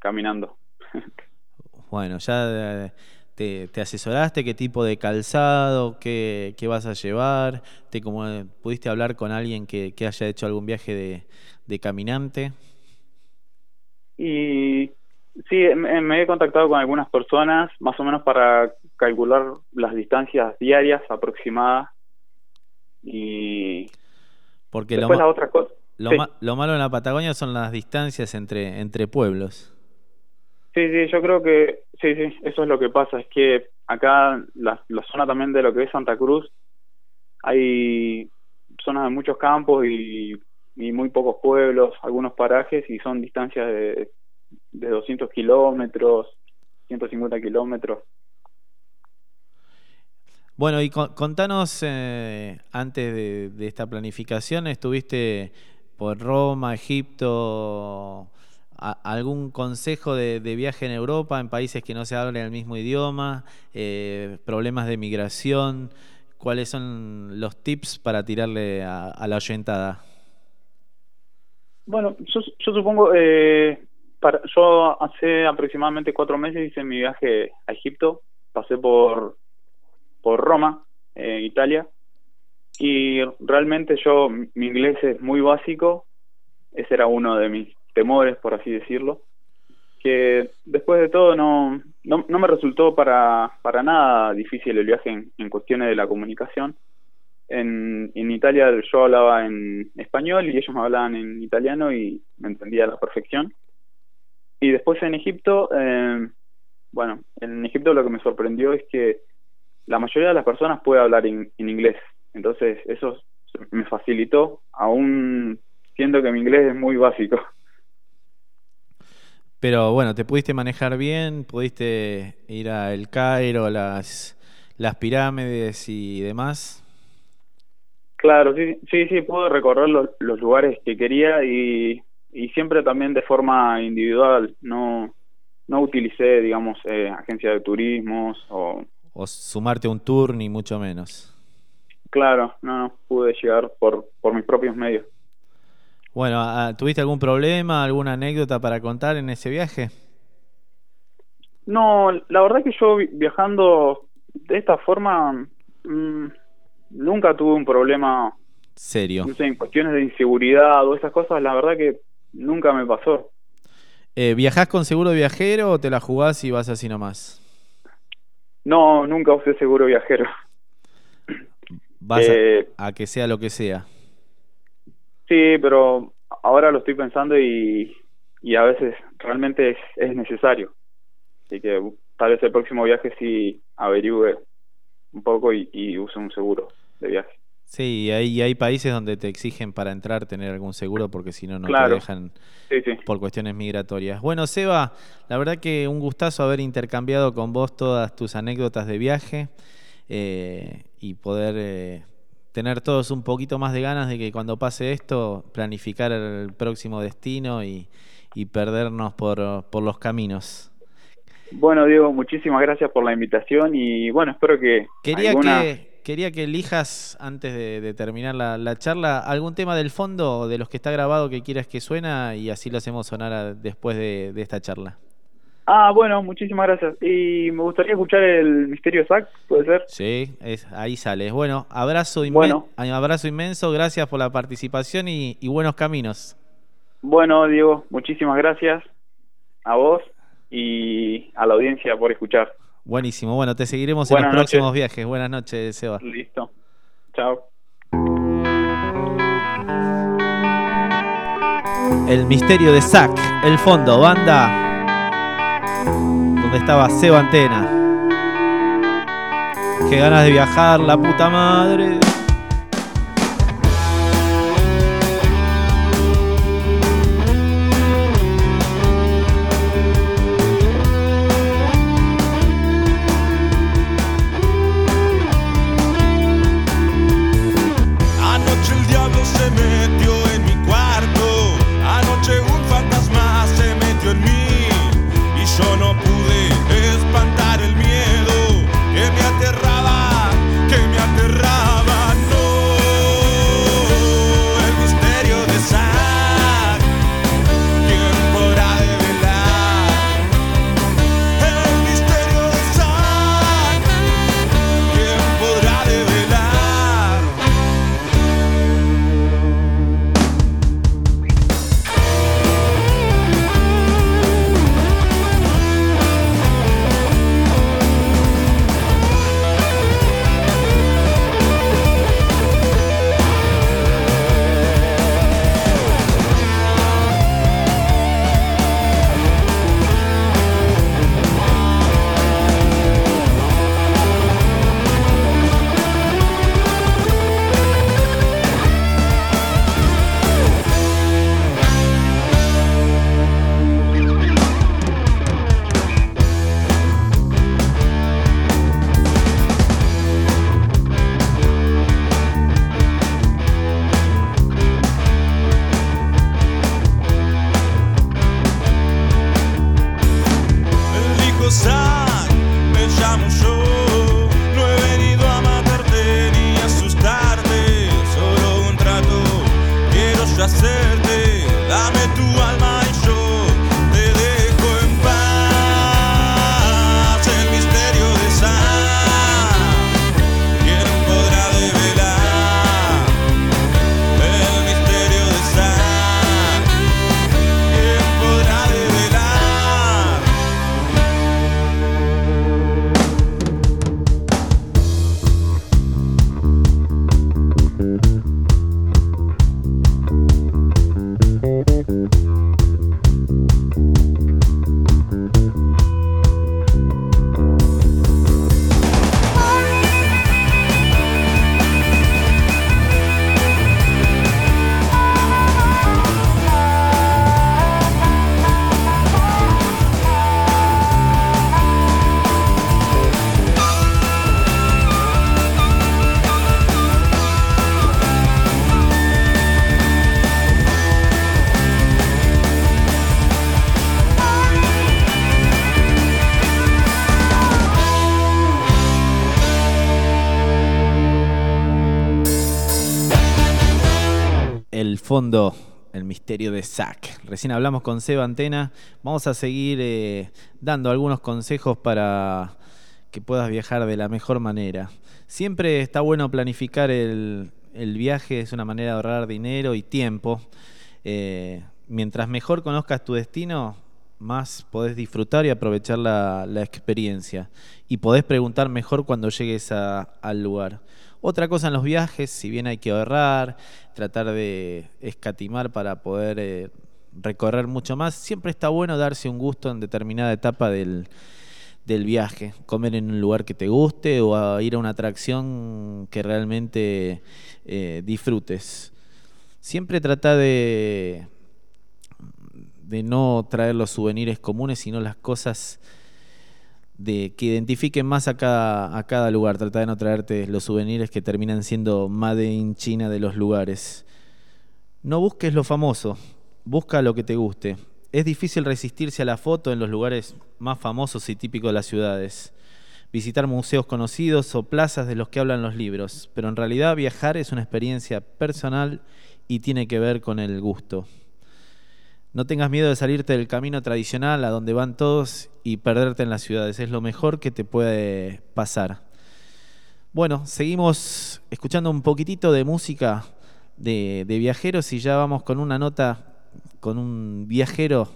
caminando. Bueno, ya te, te asesoraste qué tipo de calzado, qué, qué vas a llevar, te como pudiste hablar con alguien que, que haya hecho algún viaje de, de caminante. Y sí, me, me he contactado con algunas personas, más o menos para calcular las distancias diarias aproximadas. Y Porque lo, después ma- la otra cosa. lo, sí. ma- lo malo en la Patagonia son las distancias entre, entre pueblos. Sí, sí, yo creo que sí, sí, eso es lo que pasa, es que acá la, zona también de lo que es Santa Cruz hay zonas de muchos campos y, muy pocos pueblos, algunos parajes y son distancias de, de 200 kilómetros, 150 kilómetros. Bueno, y con- contanos, eh, antes de esta planificación, ¿estuviste por Roma, Egipto? ¿Algún consejo de, viaje en Europa, en países que no se hablen el mismo idioma? eh, ¿Problemas de migración? ¿Cuáles son los tips para tirarle a, la oyentada? Bueno, yo, supongo, eh, yo hace aproximadamente cuatro meses hice mi viaje a Egipto, pasé por, por Roma, eh, Italia, y realmente yo, mi inglés es muy básico, ese era uno de mis temores, por así decirlo, que después de todo no, no, no me resultó para, para nada difícil el viaje en, en cuestiones de la comunicación. En, en Italia yo hablaba en español y ellos me hablaban en italiano y me entendía a la perfección. Y después en Egipto, eh, bueno, en Egipto lo que me sorprendió es que la mayoría de las personas puede hablar en, en inglés. Entonces eso me facilitó, aún siendo que mi inglés es muy básico. Pero bueno, ¿te pudiste manejar bien? ¿Pudiste ir a El Cairo, las, las pirámides y demás? Claro, sí, sí, sí, pude recorrer los, los lugares que quería y, y siempre también de forma individual. No, no utilicé, digamos, eh, agencias de turismos o... O sumarte a un tour, ni mucho menos. Claro, no, no, pude llegar por, por mis propios medios. Bueno, ah, ¿tuviste algún problema, alguna anécdota para contar en ese viaje? No, la verdad que yo vi- viajando de esta forma mm, nunca tuve un problema, Serio. no sé, en cuestiones de inseguridad o esas cosas, la verdad que nunca me pasó. Eh, ¿Viajás con seguro viajero o te la jugás y vas así nomás? No, nunca usé seguro viajero. Vas a- Eh, a, que sea lo que sea. Sí, pero ahora lo estoy pensando y, y a veces realmente es, es necesario. Así que tal vez el próximo viaje sí averigüe un poco y, y use un seguro de viaje. Sí, hay, hay países donde te exigen para entrar tener algún seguro porque si no, no te Claro. dejan Sí, sí. por cuestiones migratorias. Bueno, Seba, la verdad que un gustazo haber intercambiado con vos todas tus anécdotas de viaje eh, y poder eh, tener todos un poquito más de ganas de que cuando pase esto, planificar el próximo destino y, y perdernos por, por los caminos. Bueno, Diego, muchísimas gracias por la invitación y bueno, espero que Quería alguna... que quería que elijas, antes de, de terminar la, la charla, algún tema del fondo de los que está grabado que quieras que suena y así lo hacemos sonar a- después de, de esta charla. Ah, bueno, muchísimas gracias. Y me gustaría escuchar el Misterio Sac, ¿puede ser? Sí, es, ahí sales. Bueno, abrazo, inmen- Bueno. abrazo inmenso, gracias por la participación y, y buenos caminos. Bueno, Diego, muchísimas gracias a vos y a la audiencia por escuchar. Buenísimo, bueno, te seguiremos en los próximos viajes. Buenas noches, Seba. Listo. Chao. El misterio de Zack, el fondo, banda. Donde estaba Seba Antena. Qué ganas de viajar, la puta madre. Fondo, el misterio de Zack. Recién hablamos con Seba Antena. Vamos a seguir eh, dando algunos consejos para que puedas viajar de la mejor manera. Siempre está bueno planificar el, viaje, es una manera de ahorrar dinero y tiempo. Eh, mientras mejor conozcas tu destino, más podés disfrutar y aprovechar la, experiencia. Y podés preguntar mejor cuando llegues al lugar. Otra cosa en los viajes, si bien hay que ahorrar, tratar de escatimar para poder eh, recorrer mucho más, siempre está bueno darse un gusto en determinada etapa del, del viaje. Comer en un lugar que te guste o ir a una atracción que realmente eh, disfrutes. Siempre trata de, de no traer los souvenirs comunes, sino las cosas de que identifiquen más a cada, a cada lugar. Trata de no traerte los souvenirs que terminan siendo Made in China de los lugares. No busques lo famoso, busca lo que te guste. Es difícil resistirse a la foto en los lugares más famosos y típicos de las ciudades. Visitar museos conocidos o plazas de los que hablan los libros. Pero en realidad viajar es una experiencia personal y tiene que ver con el gusto. No tengas miedo de salirte del camino tradicional a donde van todos y perderte en las ciudades. Es lo mejor que te puede pasar. Bueno, seguimos escuchando un poquitito de música de, de viajeros y ya vamos con una nota con un viajero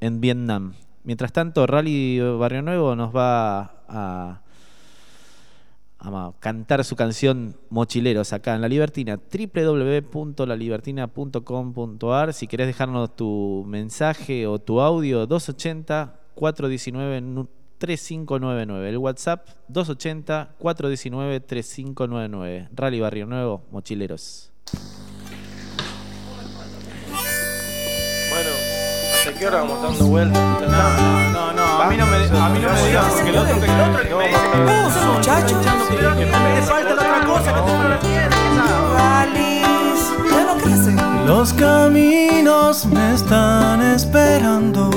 en Vietnam. Mientras tanto, Rally Barrio Nuevo nos va a, cantar su canción Mochileros acá en La Libertina, www.lalibertina.com.ar. Si querés dejarnos tu mensaje o tu audio, 280-419-3599. El WhatsApp, 280-419-3599. Rally Barrio Nuevo, Mochileros. Qué hora vamos dando vueltas? No, no, no, a mí no me, a mí no me digas porque el otro, el otro que me dice que muchacho. que me falta la otra cosa que tú no la tienes. Alice, ¿ya no crece? Los caminos me están esperando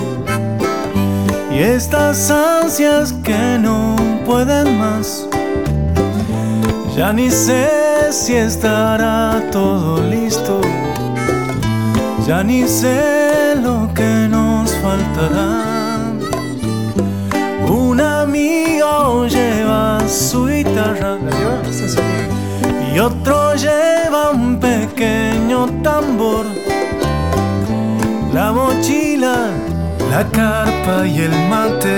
y estas ansias que no pueden más. Ya ni sé si estará todo listo, ya ni sé que Un amigo lleva su guitarra y otro lleva un pequeño tambor. La mochila, la carpa y el mate,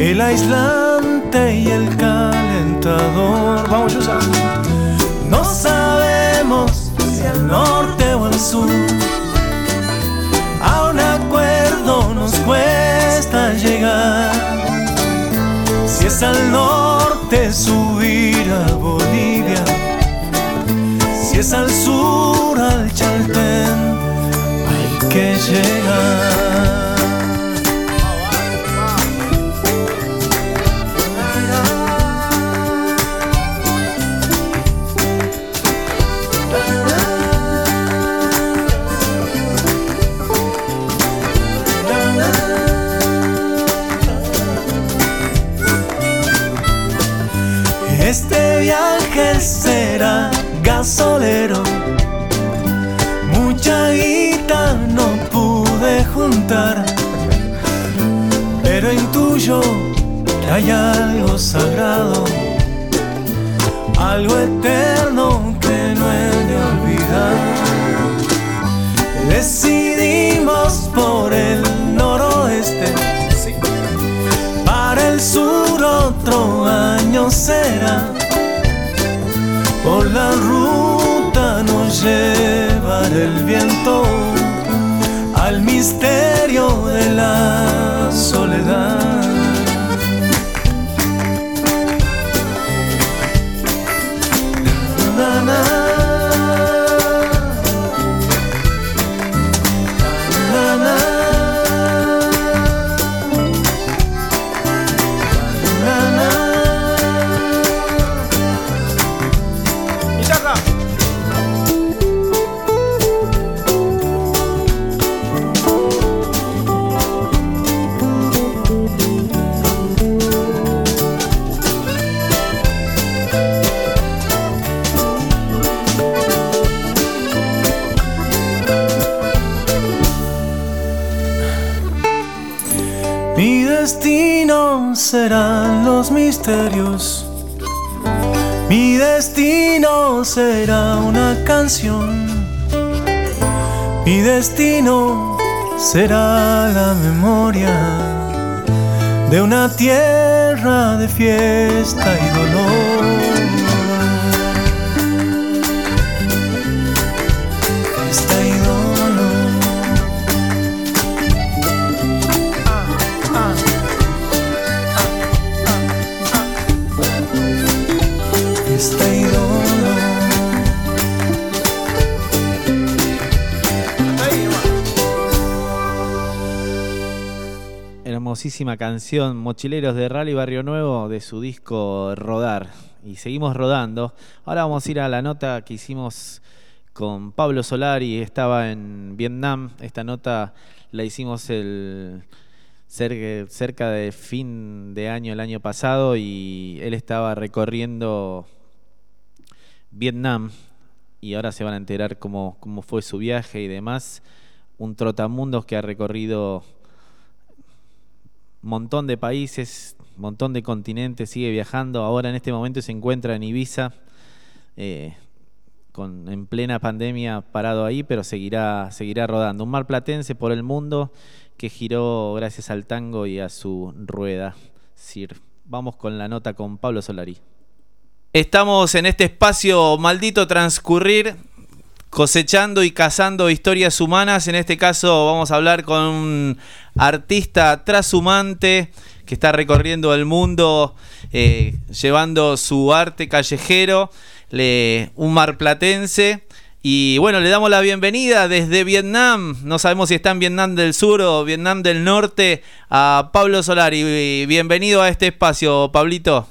el aislante y el calentador. Vamos, Yusa. No sabemos si al norte o al sur. Llegar. Si es al norte subir a Bolivia, si es al sur al Chaltén, hay que llegar. Gasolero. Mucha guita no pude juntar, pero intuyo que hay algo sagrado, algo eterno que no he de olvidar. Decidimos por el noroeste para el sur otro año será. Por la ruta nos llevará el viento al misterio de la soledad. Serán los misterios. Mi destino será una canción. Mi destino será la memoria de una tierra de fiesta y dolor. Hermosísima canción, Mochileros de Rally Barrio Nuevo, de su disco Rodar. Y seguimos rodando. Ahora vamos a ir a la nota que hicimos con Pablo Solari, estaba en Vietnam. Esta nota la hicimos cerca de fin de año el año pasado y él estaba recorriendo Vietnam y ahora se van a enterar cómo, cómo fue su viaje y demás. Un trotamundos que ha recorrido montón de países, montón de continentes, sigue viajando. Ahora en este momento se encuentra en Ibiza, eh, con, en plena pandemia parado ahí, pero seguirá, seguirá rodando. Un mar platense por el mundo que giró gracias al tango y a su rueda. Sir. Vamos con la nota con Pablo Solari. Estamos en este espacio maldito transcurrir, cosechando y cazando historias humanas. En este caso vamos a hablar con un artista trashumante que está recorriendo el mundo eh, llevando su arte callejero, le- un marplatense. Y bueno, le damos la bienvenida desde Vietnam, no sabemos si está en Vietnam del Sur o Vietnam del Norte, a Pablo Solari. Bienvenido a este espacio, Pablito.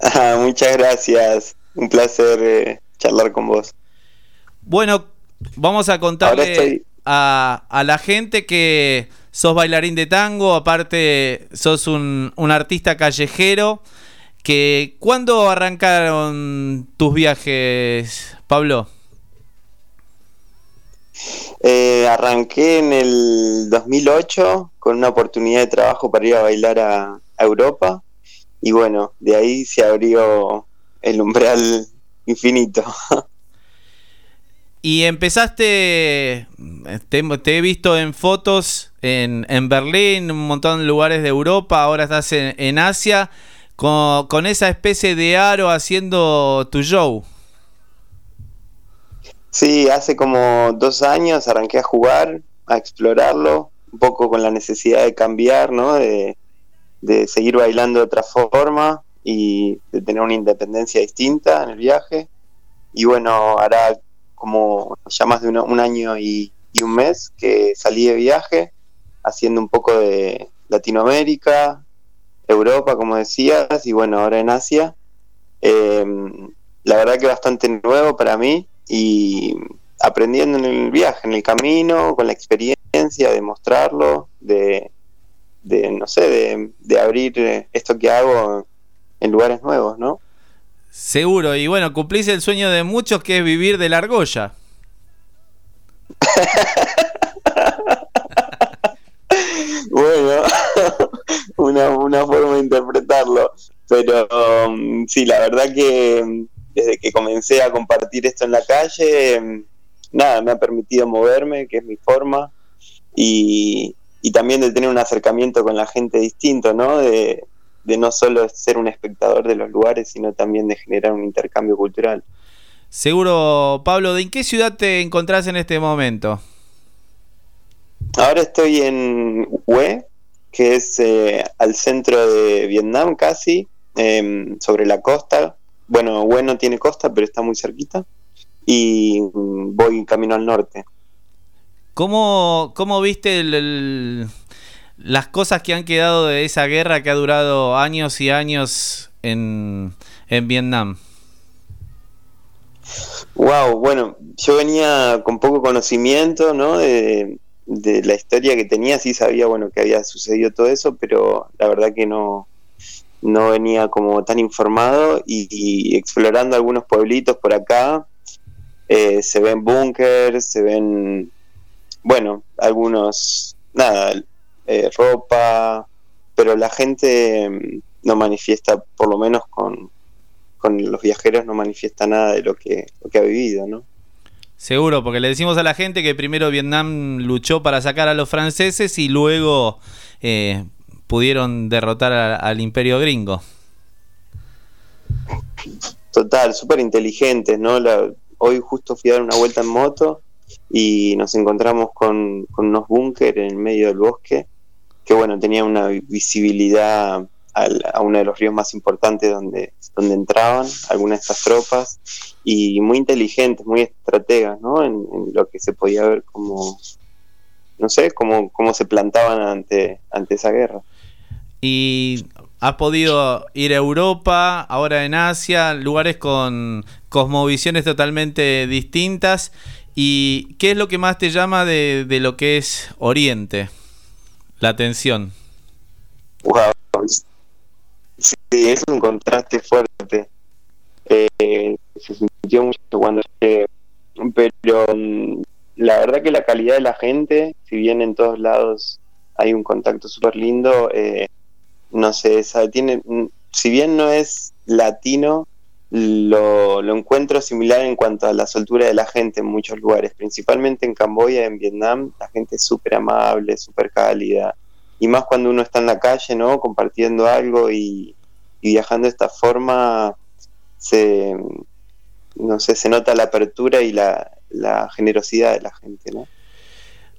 Muchas gracias. Un placer eh, charlar con vos. Bueno, vamos a contarle estoy- a, a la gente que sos bailarín de tango, aparte sos un, un artista callejero. Que, ¿Cuándo arrancaron tus viajes, Pablo? Eh, arranqué en el 2008 con una oportunidad de trabajo para ir a bailar a, a Europa y bueno, de ahí se abrió el umbral infinito. Y empezaste, te, te he visto en fotos en, en Berlín, un montón de lugares de Europa, ahora estás en, en Asia, con, con esa especie de aro haciendo tu show. Sí, hace como dos años arranqué a jugar, a explorarlo, un poco con la necesidad de cambiar, ¿no? De, de seguir bailando de otra forma y de tener una independencia distinta en el viaje. Y bueno, hará como ya más de uno- un año y, un mes que salí de viaje, haciendo un poco de Latinoamérica, Europa, como decías, y bueno, ahora en Asia. Eh, la verdad que bastante nuevo para mí y aprendiendo en el viaje, en el camino, con la experiencia de mostrarlo, de, de no sé, de, de abrir eh, esto que hago en lugares nuevos, ¿no? Seguro, y bueno, cumplís el sueño de muchos que es vivir de la argolla. Bueno, una, una forma de interpretarlo, pero um, sí, la verdad que um, desde que comencé a compartir esto en la calle, um, nada, me ha permitido moverme, que es mi forma, y, y también de tener un acercamiento con la gente distinto, ¿no? De, de no solo ser un espectador de los lugares, sino también de generar un intercambio cultural. Seguro, Pablo, ¿de en qué ciudad te encontrás en este momento? Ahora estoy en Hue, que es eh, al centro de Vietnam casi, em, sobre la costa. Bueno, Hue no tiene costa, pero está muy cerquita. Y mm, voy camino al norte. ¿Cómo, cómo viste el- el- las cosas que han quedado de esa guerra que ha durado años y años en, en Vietnam? Wow, bueno, yo venía con poco conocimiento, ¿no? De, de la historia que tenía, sí sabía, bueno, que había sucedido todo eso, pero la verdad que no, no venía como tan informado y, explorando algunos pueblitos por acá, eh, se ven búnkers, se ven, bueno, algunos, nada, eh, ropa, pero la gente mm, no manifiesta, por lo menos con, con los viajeros, no manifiesta nada de lo que, lo que ha vivido, ¿no? Seguro, porque le decimos a la gente que primero Vietnam luchó para sacar a los franceses y luego eh, pudieron derrotar a- al imperio gringo. Total, súper inteligentes, ¿no? La- hoy justo fui a dar una vuelta en moto y nos encontramos con, con unos búnker en medio del bosque que, bueno, tenía una vi- visibilidad al- a uno de los ríos más importantes donde, donde entraban algunas de estas tropas y muy inteligentes, muy estrategas, ¿no? En, lo que se podía ver como, no sé, cómo, cómo se plantaban ante, ante esa guerra. Y has podido ir a Europa, ahora en Asia, lugares con cosmovisiones totalmente distintas. ¿Y qué es lo que más te llama de, de lo que es Oriente? La atención. Wow. Sí, es un contraste fuerte. Eh, se sintió mucho cuando llegué. Pero mm, la verdad que la calidad de la gente, si bien en todos lados hay un contacto súper lindo, eh, no sé, sabe, tiene, mm, si bien no es latino, lo, lo encuentro similar en cuanto a la soltura de la gente en muchos lugares, principalmente en Camboya, en Vietnam, la gente es súper amable, súper cálida, y más cuando uno está en la calle, ¿no? Compartiendo algo y, viajando de esta forma, se, no sé, se nota la apertura y la, generosidad de la gente, ¿no?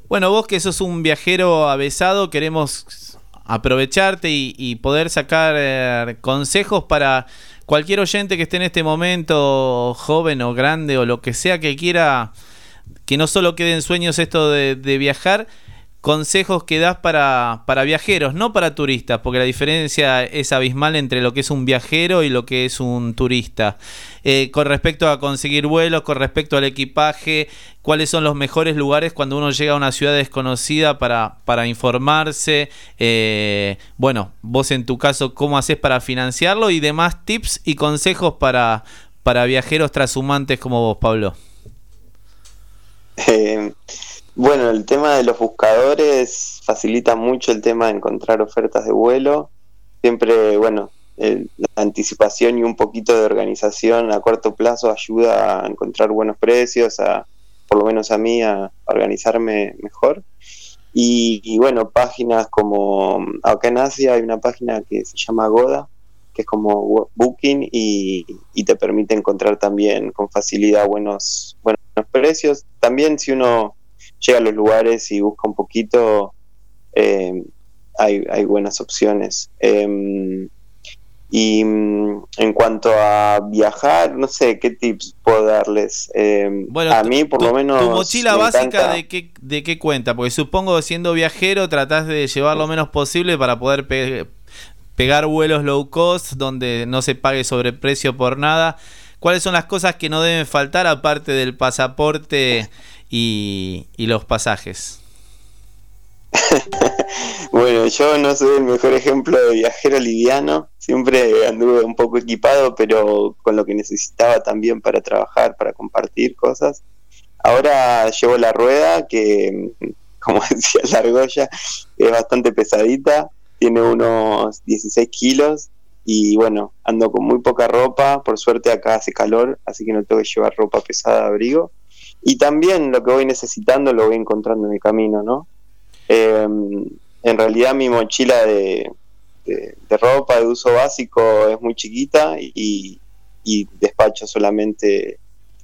Bueno, vos que sos un viajero avesado, queremos aprovecharte y, y poder sacar eh, consejos para cualquier oyente que esté en este momento, joven o grande o lo que sea que quiera, que no solo queden sueños esto de, de viajar, consejos que das para, para viajeros, no para turistas, porque la diferencia es abismal entre lo que es un viajero y lo que es un turista. Eh, con respecto a conseguir vuelos, con respecto al equipaje, cuáles son los mejores lugares cuando uno llega a una ciudad desconocida para, para informarse. Eh, bueno, vos en tu caso, cómo haces para financiarlo y demás tips y consejos para, para viajeros trashumantes como vos, Pablo. Eh, bueno, el tema de los buscadores facilita mucho el tema de encontrar ofertas de vuelo. Siempre, bueno, el- la anticipación y un poquito de organización a corto plazo ayuda a encontrar buenos precios, a, por lo menos a mí, a organizarme mejor. Y, bueno, páginas como acá en Asia hay una página que se llama Goda, que es como Booking y, y te permite encontrar también con facilidad buenos, buenos precios. También si uno llega a los lugares y busca un poquito, eh, hay, hay buenas opciones. Em, y mm, en cuanto a viajar, no sé qué tips puedo darles. Em, Bueno, a mí, por tu, lo menos. tu mochila me básica encanta- de qué, de qué cuenta, porque supongo que siendo viajero tratás de llevar lo menos posible para poder pe- pegar vuelos low cost donde no se pague sobreprecio por nada. ¿Cuáles son las cosas que no deben faltar aparte del pasaporte y, los pasajes? Bueno, yo no soy el mejor ejemplo de viajero liviano, siempre anduve un poco equipado, pero con lo que necesitaba también para trabajar, para compartir cosas. Ahora llevo la rueda, que como decía la argolla, es bastante pesadita, tiene unos 16 kilos y bueno, ando con muy poca ropa, por suerte acá hace calor, así que no tengo que llevar ropa pesada abrigo. Y también lo que voy necesitando lo voy encontrando en el camino, ¿no? Eh, en realidad mi mochila de, de- ropa de uso básico es muy chiquita y, y despacho solamente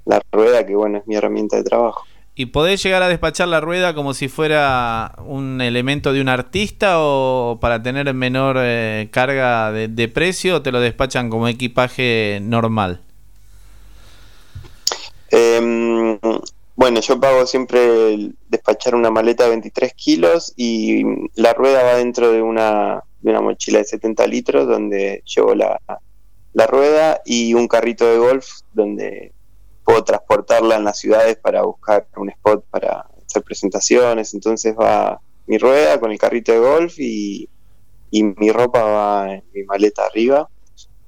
la rueda, que bueno, es mi herramienta de trabajo. ¿Y podés llegar a despachar la rueda como si fuera un elemento de un artista o para tener menor eh, carga de, de precio o te lo despachan como equipaje normal? Eh, bueno, yo pago siempre despachar una maleta de 23 kilos y la rueda va dentro de una, de una mochila de 70 litros donde llevo la, la rueda y un carrito de golf donde puedo transportarla en las ciudades para buscar un spot para hacer presentaciones. Entonces va mi rueda con el carrito de golf y, y mi ropa va en mi maleta arriba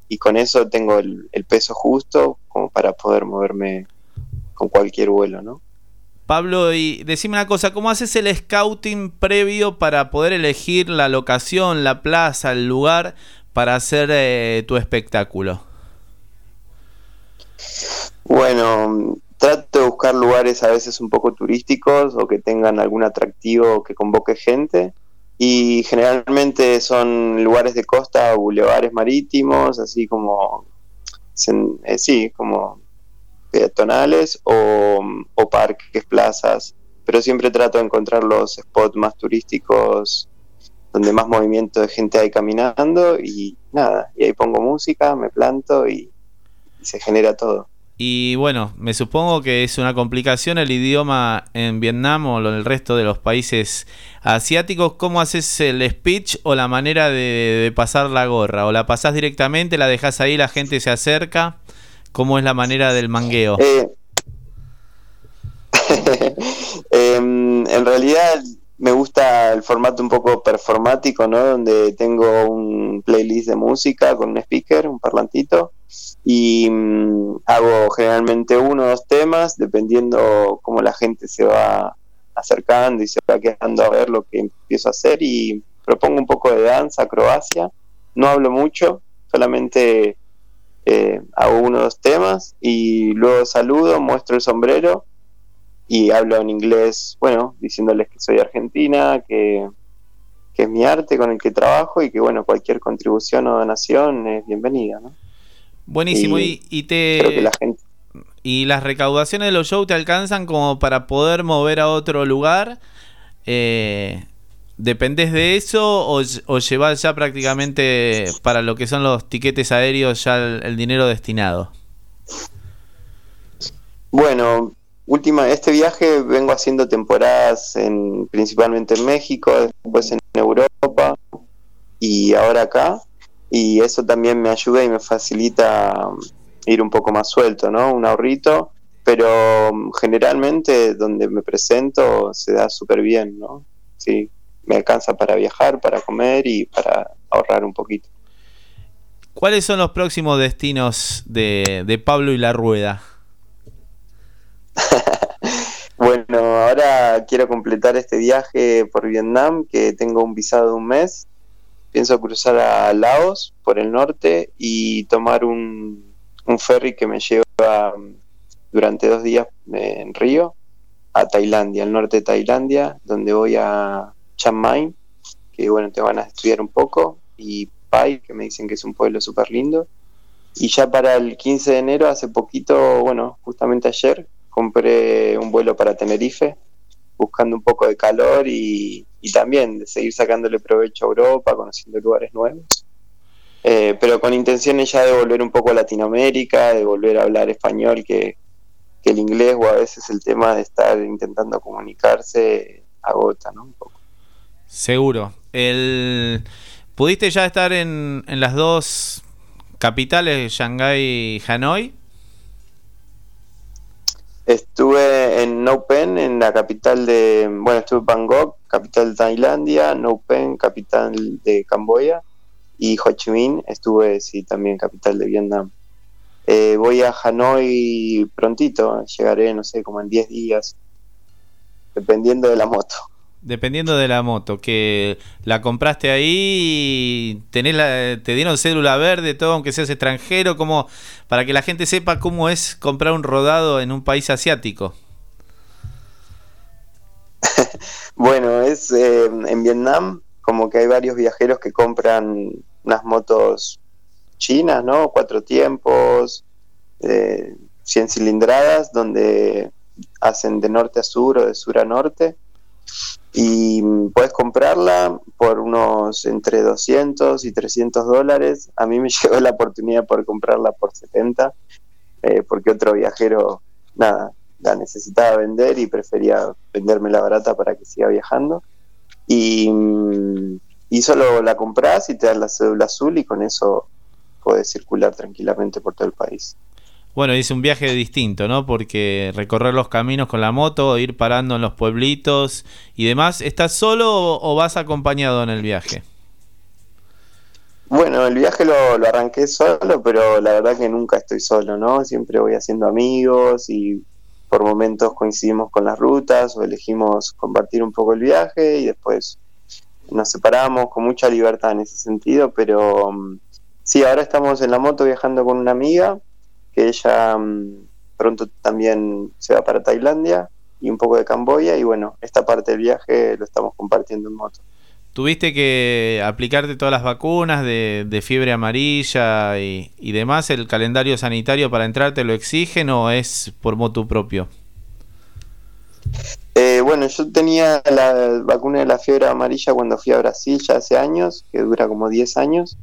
y con eso tengo el peso justo como para poder moverme con cualquier vuelo, ¿no? Pablo, y decime una cosa, ¿cómo haces el scouting previo para poder elegir la locación, la plaza, el lugar para hacer eh, tu espectáculo? Bueno, trato de buscar lugares a veces un poco turísticos o que tengan algún atractivo que convoque gente. Y generalmente son lugares de costa, bulevares marítimos, así como, eh, sí, como peatonales o, o parques, plazas. Pero siempre trato de encontrar los spots más turísticos donde más movimiento de gente hay caminando y nada, y ahí pongo música, me planto y, y se genera todo. Y bueno, me supongo que es una complicación el idioma en Vietnam o en el resto de los países asiáticos. ¿Cómo haces el speech o la manera de, de pasar la gorra? ¿O la pasás directamente, la dejas ahí, la gente se acerca? ¿Cómo es la manera del mangueo? Eh, em, en realidad me gusta el formato un poco performático, ¿no? Donde tengo un playlist de música con un speaker, un parlantito, y mm, hago generalmente uno o dos temas, dependiendo cómo la gente se va acercando y se va quedando a ver lo que empiezo a hacer, y propongo un poco de danza, acrobacia, no hablo mucho, solamente eh, hago uno o dos temas y luego saludo, muestro el sombrero y hablo en inglés, bueno, diciéndoles que soy argentina, que, que es mi arte con el que trabajo y que, bueno, cualquier contribución o donación es bienvenida, ¿no? Buenísimo. y Y, y Creo que te, la gente... ¿Y las recaudaciones de los shows te alcanzan como para poder mover a otro lugar? Eh, ¿Dependés de eso o, o ya prácticamente para lo que son los tiquetes aéreos ya el, el dinero destinado? Bueno, última, este viaje vengo haciendo temporadas en, principalmente en México, después en Europa y ahora acá. Y eso también me ayuda y me facilita um, ir un poco más suelto, ¿no? Un ahorrito, pero um, generalmente donde me presento se da súper bien, ¿no? Sí, me alcanza para viajar, para comer y para ahorrar un poquito. ¿Cuáles son los próximos destinos de, de Pablo y la Rueda? Bueno, ahora quiero completar este viaje por Vietnam, que tengo un visado de un mes. Pienso cruzar a Laos por el norte y tomar un, un ferry que me lleva mm, durante dos días en Río a Tailandia, al norte de Tailandia, donde voy a Chiang Mai, que bueno, te van a estudiar un poco, y Pai, que me dicen que es un pueblo súper lindo. Y ya para el 15 de enero, hace poquito, bueno, justamente ayer, compré un vuelo para Tenerife, buscando un poco de calor y, y también de seguir sacándole provecho a Europa, conociendo lugares nuevos. Eh, pero con intenciones ya de volver un poco a Latinoamérica, de volver a hablar español, que, que el inglés o a veces el tema de estar intentando comunicarse agota, ¿no? Un poco. Seguro. El... ¿Pudiste ya estar en, en las dos capitales, Shanghái y Hanoi? Estuve en Phnom Penh, en la capital de, bueno, estuve en Bangkok, capital de Tailandia, Phnom Penh, capital de Camboya, y Ho Chi Minh, estuve, sí, también capital de Vietnam. Eh, voy a Hanoi prontito, llegaré, no sé, como en 10 días, dependiendo de la moto. Dependiendo de la moto, que la compraste ahí, tenés la, te dieron cédula verde, todo, aunque seas extranjero, como para que la gente sepa cómo es comprar un rodado en un país asiático. Bueno, es eh, en Vietnam como que hay varios viajeros que compran unas motos chinas, ¿no? Cuatro tiempos, eh, 100 cilindradas, donde hacen de norte a sur o de sur a norte. Y mm, puedes comprarla por unos entre 200 y 300 dólares. A mí me llegó la oportunidad por comprarla por 70, eh, porque otro viajero, nada, la necesitaba vender y prefería venderme la barata para que siga viajando. Y, mm, y solo la compras y te dan la cédula azul y con eso puedes circular tranquilamente por todo el país. Bueno, es un viaje distinto, ¿no? Porque recorrer los caminos con la moto, ir parando en los pueblitos y demás. ¿Estás solo o, o vas acompañado en el viaje? Bueno, el viaje lo, lo arranqué solo, pero la verdad que nunca estoy solo, ¿no? Siempre voy haciendo amigos y por momentos coincidimos con las rutas o elegimos compartir un poco el viaje y después nos separamos con mucha libertad en ese sentido, pero mm, sí, ahora estamos en la moto viajando con una amiga que ella mm, pronto también se va para Tailandia y un poco de Camboya y bueno, esta parte del viaje lo estamos compartiendo en moto. ¿Tuviste que aplicarte todas las vacunas de, de fiebre amarilla y, y demás? ¿El calendario sanitario para entrar te lo exigen o es por moto propio? Eh, bueno, yo tenía la vacuna de la fiebre amarilla cuando fui a Brasil ya hace años, que dura como 10 años,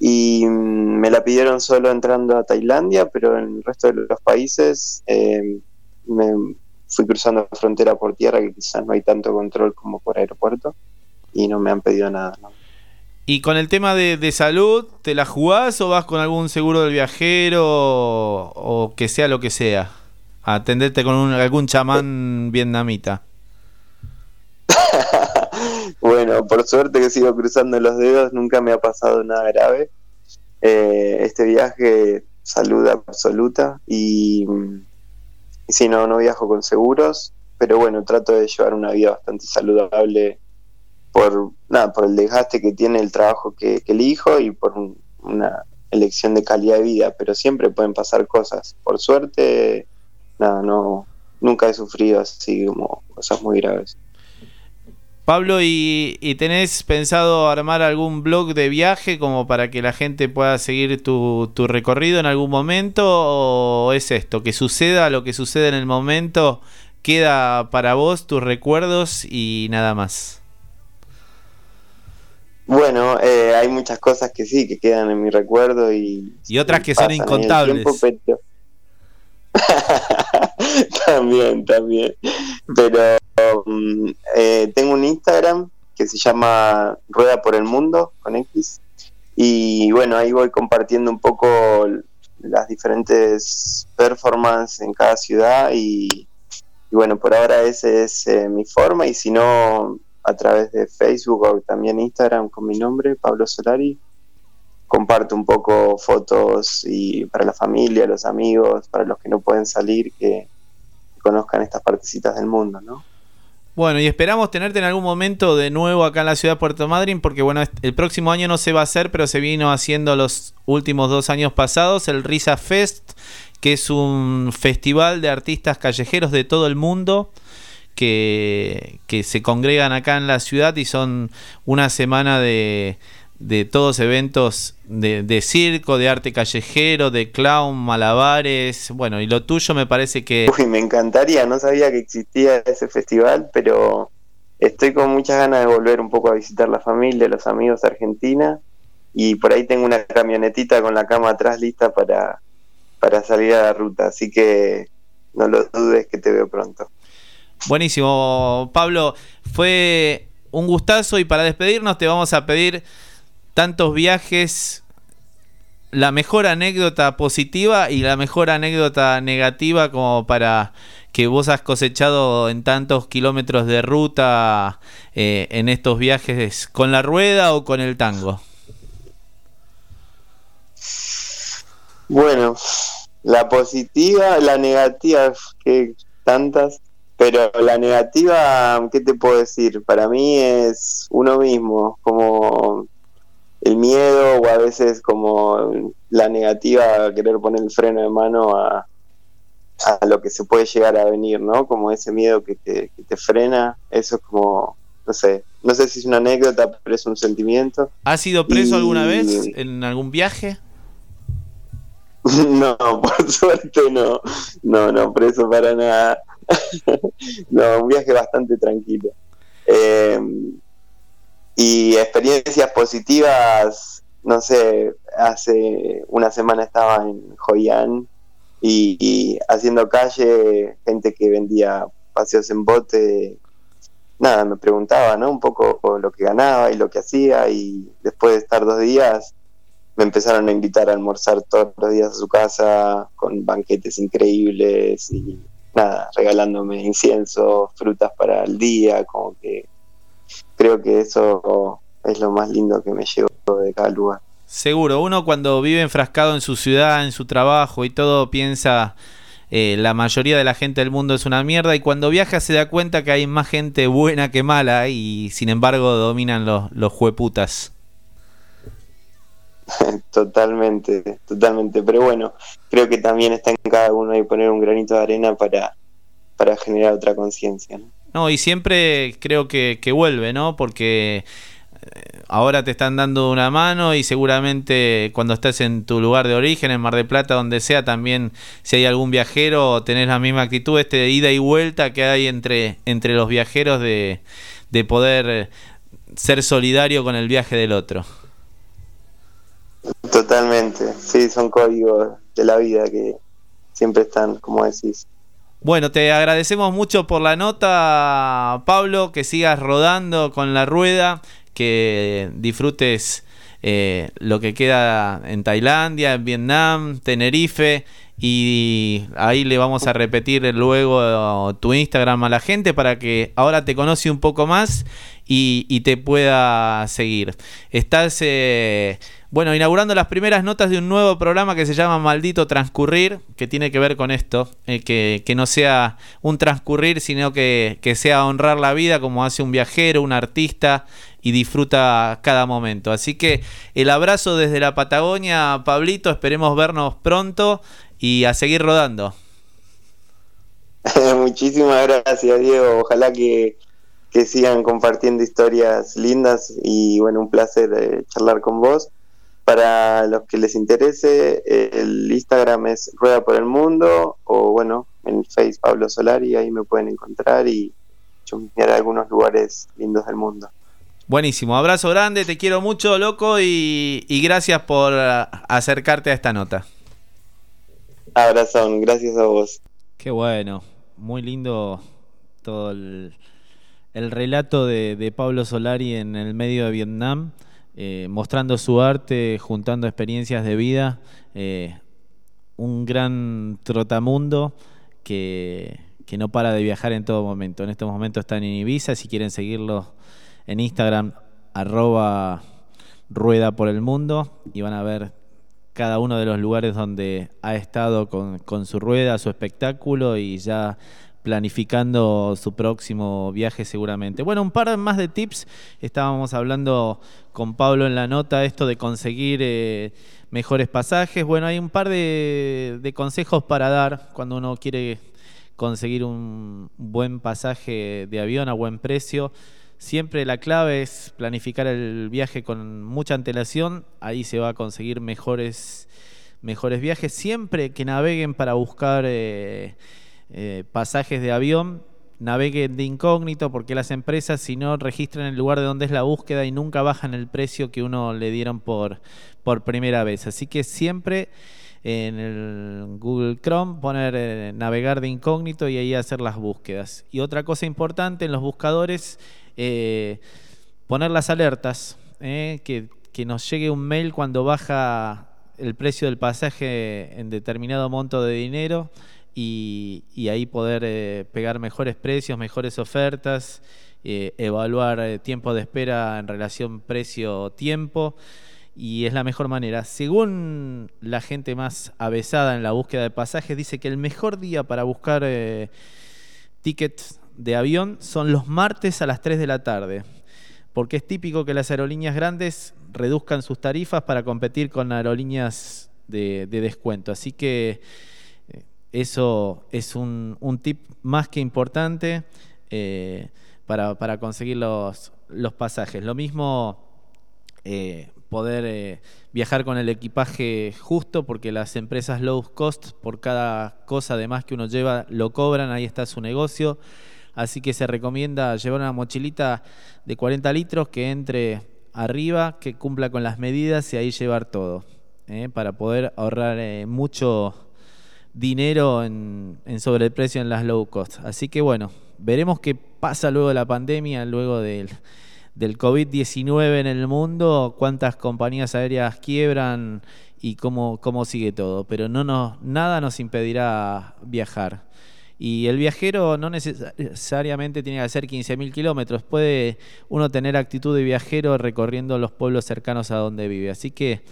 y mm, me la pidieron solo entrando a Tailandia, pero en el resto de los países eh, me fui cruzando la frontera por tierra, que quizás no hay tanto control como por aeropuerto, y no me han pedido nada. ¿Y con el tema de, salud, te la jugás o vas con algún seguro del viajero o que sea lo que sea? Atenderte con un- algún chamán vietnamita. bueno, por suerte que sigo cruzando los dedos, nunca me ha pasado nada grave. Eh, este viaje, salud absoluta y, y si no, no viajo con seguros, pero bueno, trato de llevar una vida bastante saludable por nada, por el desgaste que tiene el trabajo que, que elijo y por un- una elección de calidad de vida, pero siempre pueden pasar cosas. Por suerte, nada, no, nunca he sufrido así como cosas muy graves. Pablo, ¿y, y tenés pensado armar algún blog de viaje como para que la gente pueda seguir tu, tu recorrido en algún momento? ¿O es esto, que suceda lo que sucede en el momento, queda para vos tus recuerdos y nada más? Bueno, eh, hay muchas cosas que sí, que quedan en mi recuerdo y... Y otras que son incontables. tiempo, pero- también, también. Pero mm, eh, tengo un Instagram que se llama Rueda por el Mundo con X. Y bueno, ahí voy compartiendo un poco las diferentes performances en cada ciudad y, bueno, por ahora esa es eh, mi forma y si no, a través de Facebook o también Instagram con mi nombre, Pablo Solari, comparto un poco fotos y para la familia, los amigos, para los que no pueden salir, que conozcan estas partecitas del mundo, ¿no? Bueno, y esperamos tenerte en algún momento de nuevo acá en la ciudad de Puerto Madryn, porque bueno, el próximo año no se va a hacer, pero se vino haciendo los últimos dos años pasados, el Risa Fest, que es un festival de artistas callejeros de todo el mundo que, que se congregan acá en la ciudad y son una semana de, de todos eventos de, de circo, de arte callejero, de clown, malabares, bueno, y lo tuyo me parece que... Uy, me encantaría, no sabía que existía ese festival, pero estoy con muchas ganas de volver un poco a visitar la familia, los amigos de Argentina, y por ahí tengo una camionetita con la cama atrás lista para, para salir a la ruta, así que no lo dudes que te veo pronto. Buenísimo, Pablo. Fue un gustazo y para despedirnos te vamos a pedir tantos viajes, la mejor anécdota positiva y la mejor anécdota negativa como para que vos has cosechado en tantos kilómetros de ruta eh, en estos viajes con la rueda o con el tango. Bueno, la positiva, la negativa, que tantas, pero la negativa, ¿qué te puedo decir? Para mí es uno mismo, como el miedo o a veces como la negativa a querer poner el freno de mano a, a lo que se puede llegar a venir, ¿no? Como ese miedo que te, que te frena, eso es como, no sé, no sé si es una anécdota, pero es un sentimiento. ¿Has sido preso Y- alguna vez en algún viaje? No, por suerte no. No, no, preso para nada. no, un viaje bastante tranquilo. Eh, y experiencias positivas, no sé, hace una semana estaba en Joyán y, y haciendo calle, gente que vendía paseos en bote, nada, me preguntaba, ¿no? Un poco lo que ganaba y lo que hacía y después de estar dos días me empezaron a invitar a almorzar todos los días a su casa con banquetes increíbles y nada, regalándome incienso, frutas para el día, como que creo que eso es lo más lindo que me llevo de cada lugar. Seguro, uno cuando vive enfrascado en su ciudad, en su trabajo y todo, piensa eh, la mayoría de la gente del mundo es una mierda y cuando viaja se da cuenta que hay más gente buena que mala y sin embargo dominan los, los jueputas. totalmente, totalmente. Pero bueno, creo que también está en cada uno y poner un granito de arena para, para generar otra conciencia. ¿no? No, y siempre creo que, que vuelve, ¿no? Porque eh, ahora te están dando una mano y seguramente cuando estés en tu lugar de origen, en Mar del Plata, donde sea, también si hay algún viajero, tenés la misma actitud, este de ida y vuelta que hay entre, entre los viajeros de, de poder ser solidario con el viaje del otro. Totalmente, sí, son códigos de la vida que siempre están, como decís. Bueno, te agradecemos mucho por la nota, Pablo, que sigas rodando con la rueda, que disfrutes eh, lo que queda en Tailandia, en Vietnam, Tenerife, y ahí le vamos a repetir luego tu Instagram a la gente para que ahora te conoce un poco más y, te pueda seguir. Estás... Eh, bueno, inaugurando las primeras notas de un nuevo programa que se llama Maldito Transcurrir, que tiene que ver con esto, eh, que, que, no sea un transcurrir, sino que, que, sea honrar la vida como hace un viajero, un artista, y disfruta cada momento. Así que el abrazo desde la Patagonia, Pablito, esperemos vernos pronto y a seguir rodando. Muchísimas gracias, Diego. Ojalá que, que sigan compartiendo historias lindas y bueno, un placer eh, charlar con vos. Para los que les interese, el Instagram es Rueda por el Mundo o bueno, en Facebook Pablo Solari, ahí me pueden encontrar y chusmear algunos lugares lindos del mundo. Buenísimo, abrazo grande, te quiero mucho, loco, y, y gracias por acercarte a esta nota. Abrazón, gracias a vos. Qué bueno, muy lindo todo el, el relato de, de Pablo Solari en el medio de Vietnam. Eh, mostrando su arte, juntando experiencias de vida, eh, un gran trotamundo que, que, no para de viajar en todo momento. En este momento está en Ibiza, si quieren seguirlo en Instagram, arroba rueda por el mundo, y van a ver cada uno de los lugares donde ha estado con, su rueda, su espectáculo, y ya planificando su próximo viaje seguramente. Bueno, un par más de tips. Estábamos hablando con Pablo en la nota esto de conseguir eh, mejores pasajes. Bueno, hay un par de, consejos para dar cuando uno quiere conseguir un buen pasaje de avión a buen precio. Siempre la clave es planificar el viaje con mucha antelación. Ahí se va a conseguir mejores, mejores viajes. Siempre que naveguen para buscar... Eh, eh, pasajes de avión, naveguen de incógnito porque las empresas si no registran el lugar de donde es la búsqueda y nunca bajan el precio que uno le dieron por, por primera vez. Así que siempre en el Google Chrome poner eh, navegar de incógnito y ahí hacer las búsquedas. Y otra cosa importante en los buscadores, eh, poner las alertas, eh, que, que nos llegue un mail cuando baja el precio del pasaje en determinado monto de dinero y, y ahí poder pegar mejores precios, mejores ofertas, evaluar tiempo de espera en relación precio-tiempo y es la mejor manera. Según la gente más avesada en la búsqueda de pasajes, dice que el mejor día para buscar eh, tickets de avión son los martes a las 3 de la tarde, porque es típico que las aerolíneas grandes reduzcan sus tarifas para competir con aerolíneas de, de descuento. Así que eso es un, un tip más que importante eh, para, para, conseguir los, los, pasajes. Lo mismo eh, poder eh, viajar con el equipaje justo, porque las empresas low cost, por cada cosa de más que uno lleva, lo cobran, ahí está su negocio. Así que se recomienda llevar una mochilita de 40 litros que entre arriba, que cumpla con las medidas y ahí llevar todo, para poder ahorrar mucho dinero en, en sobreprecio en las low cost. Así que bueno, veremos qué pasa luego de la pandemia, luego del, del COVID-19 en el mundo, cuántas compañías aéreas quiebran y cómo, cómo sigue todo. Pero no nos, nada nos impedirá viajar. Y el viajero no necesariamente tiene que hacer 15.000 kilómetros, puede uno tener actitud de viajero recorriendo los pueblos cercanos a donde vive. Así que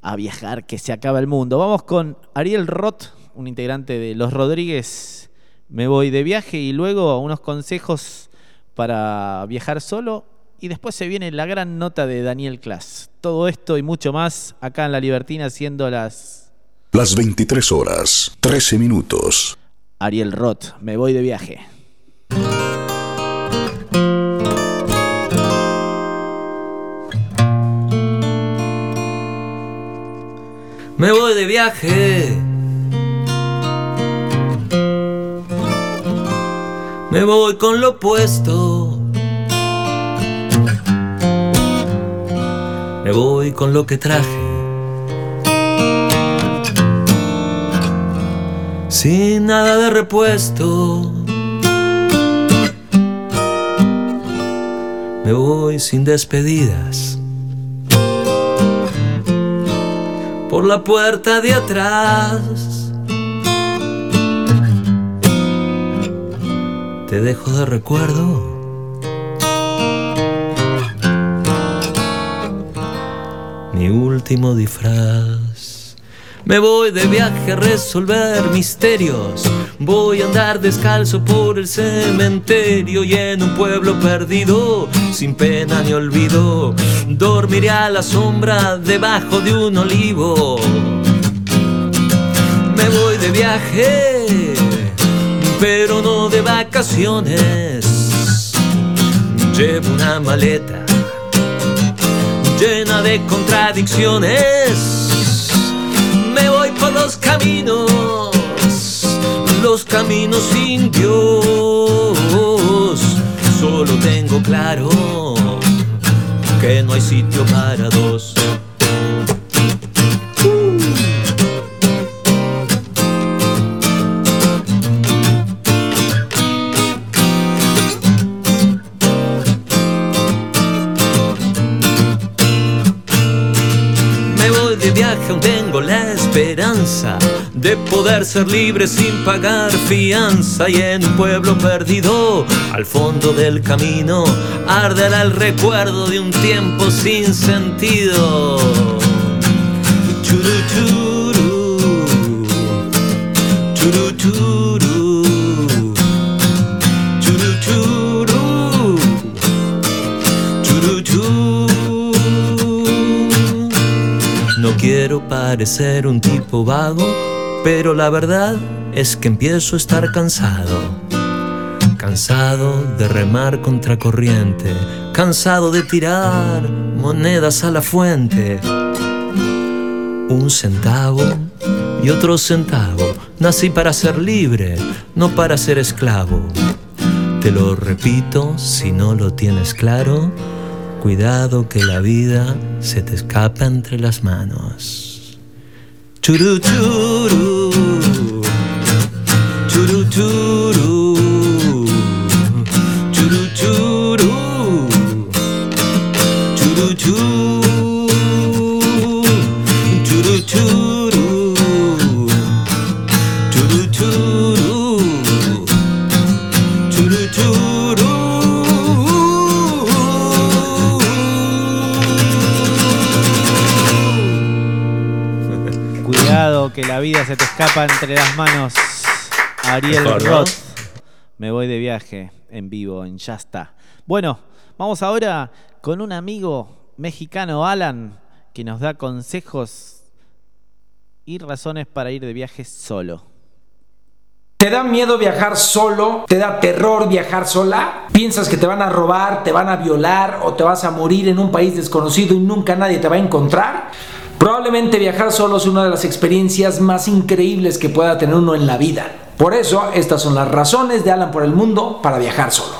a viajar que se acaba el mundo. Vamos con Ariel Roth, un integrante de Los Rodríguez. Me voy de viaje y luego unos consejos para viajar solo. Y después se viene la gran nota de Daniel Klass. Todo esto y mucho más acá en La Libertina, siendo las Las 23 horas, 13 minutos. Ariel Roth. Me voy de viaje. Me voy de viaje. Me voy con lo puesto. Me voy con lo que traje. Sin nada de repuesto. Me voy sin despedidas. por la puerta de atrás. Te dejo de recuerdo. Mi último disfraz. Me voy de viaje a resolver misterios. Voy a andar descalzo por el cementerio y en un pueblo perdido, sin pena ni olvido, dormiré a la sombra debajo de un olivo. Me voy de viaje, pero no de vacaciones. Llevo una maleta llena de contradicciones. Me voy por los caminos los caminos sin Dios. Solo tengo claro que no hay sitio para dos. De poder ser libre sin pagar fianza y en un pueblo perdido al fondo del camino arderá el recuerdo de un tiempo sin sentido. Quiero parecer un tipo vago, pero la verdad es que empiezo a estar cansado. Cansado de remar contra corriente, cansado de tirar monedas a la fuente. Un centavo y otro centavo. Nací para ser libre, no para ser esclavo. Te lo repito, si no lo tienes claro, cuidado que la vida se te escapa entre las manos. Churu churu, churu churu, churu churu. Que la vida se te escapa entre las manos. Ariel Mejor, ¿no? Roth. Me voy de viaje en vivo, en Ya está. Bueno, vamos ahora con un amigo mexicano, Alan, que nos da consejos y razones para ir de viaje solo. ¿Te da miedo viajar solo? ¿Te da terror viajar sola? ¿Piensas que te van a robar, te van a violar o te vas a morir en un país desconocido y nunca nadie te va a encontrar? Probablemente viajar solo es una de las experiencias más increíbles que pueda tener uno en la vida. Por eso, estas son las razones de Alan por el mundo para viajar solo.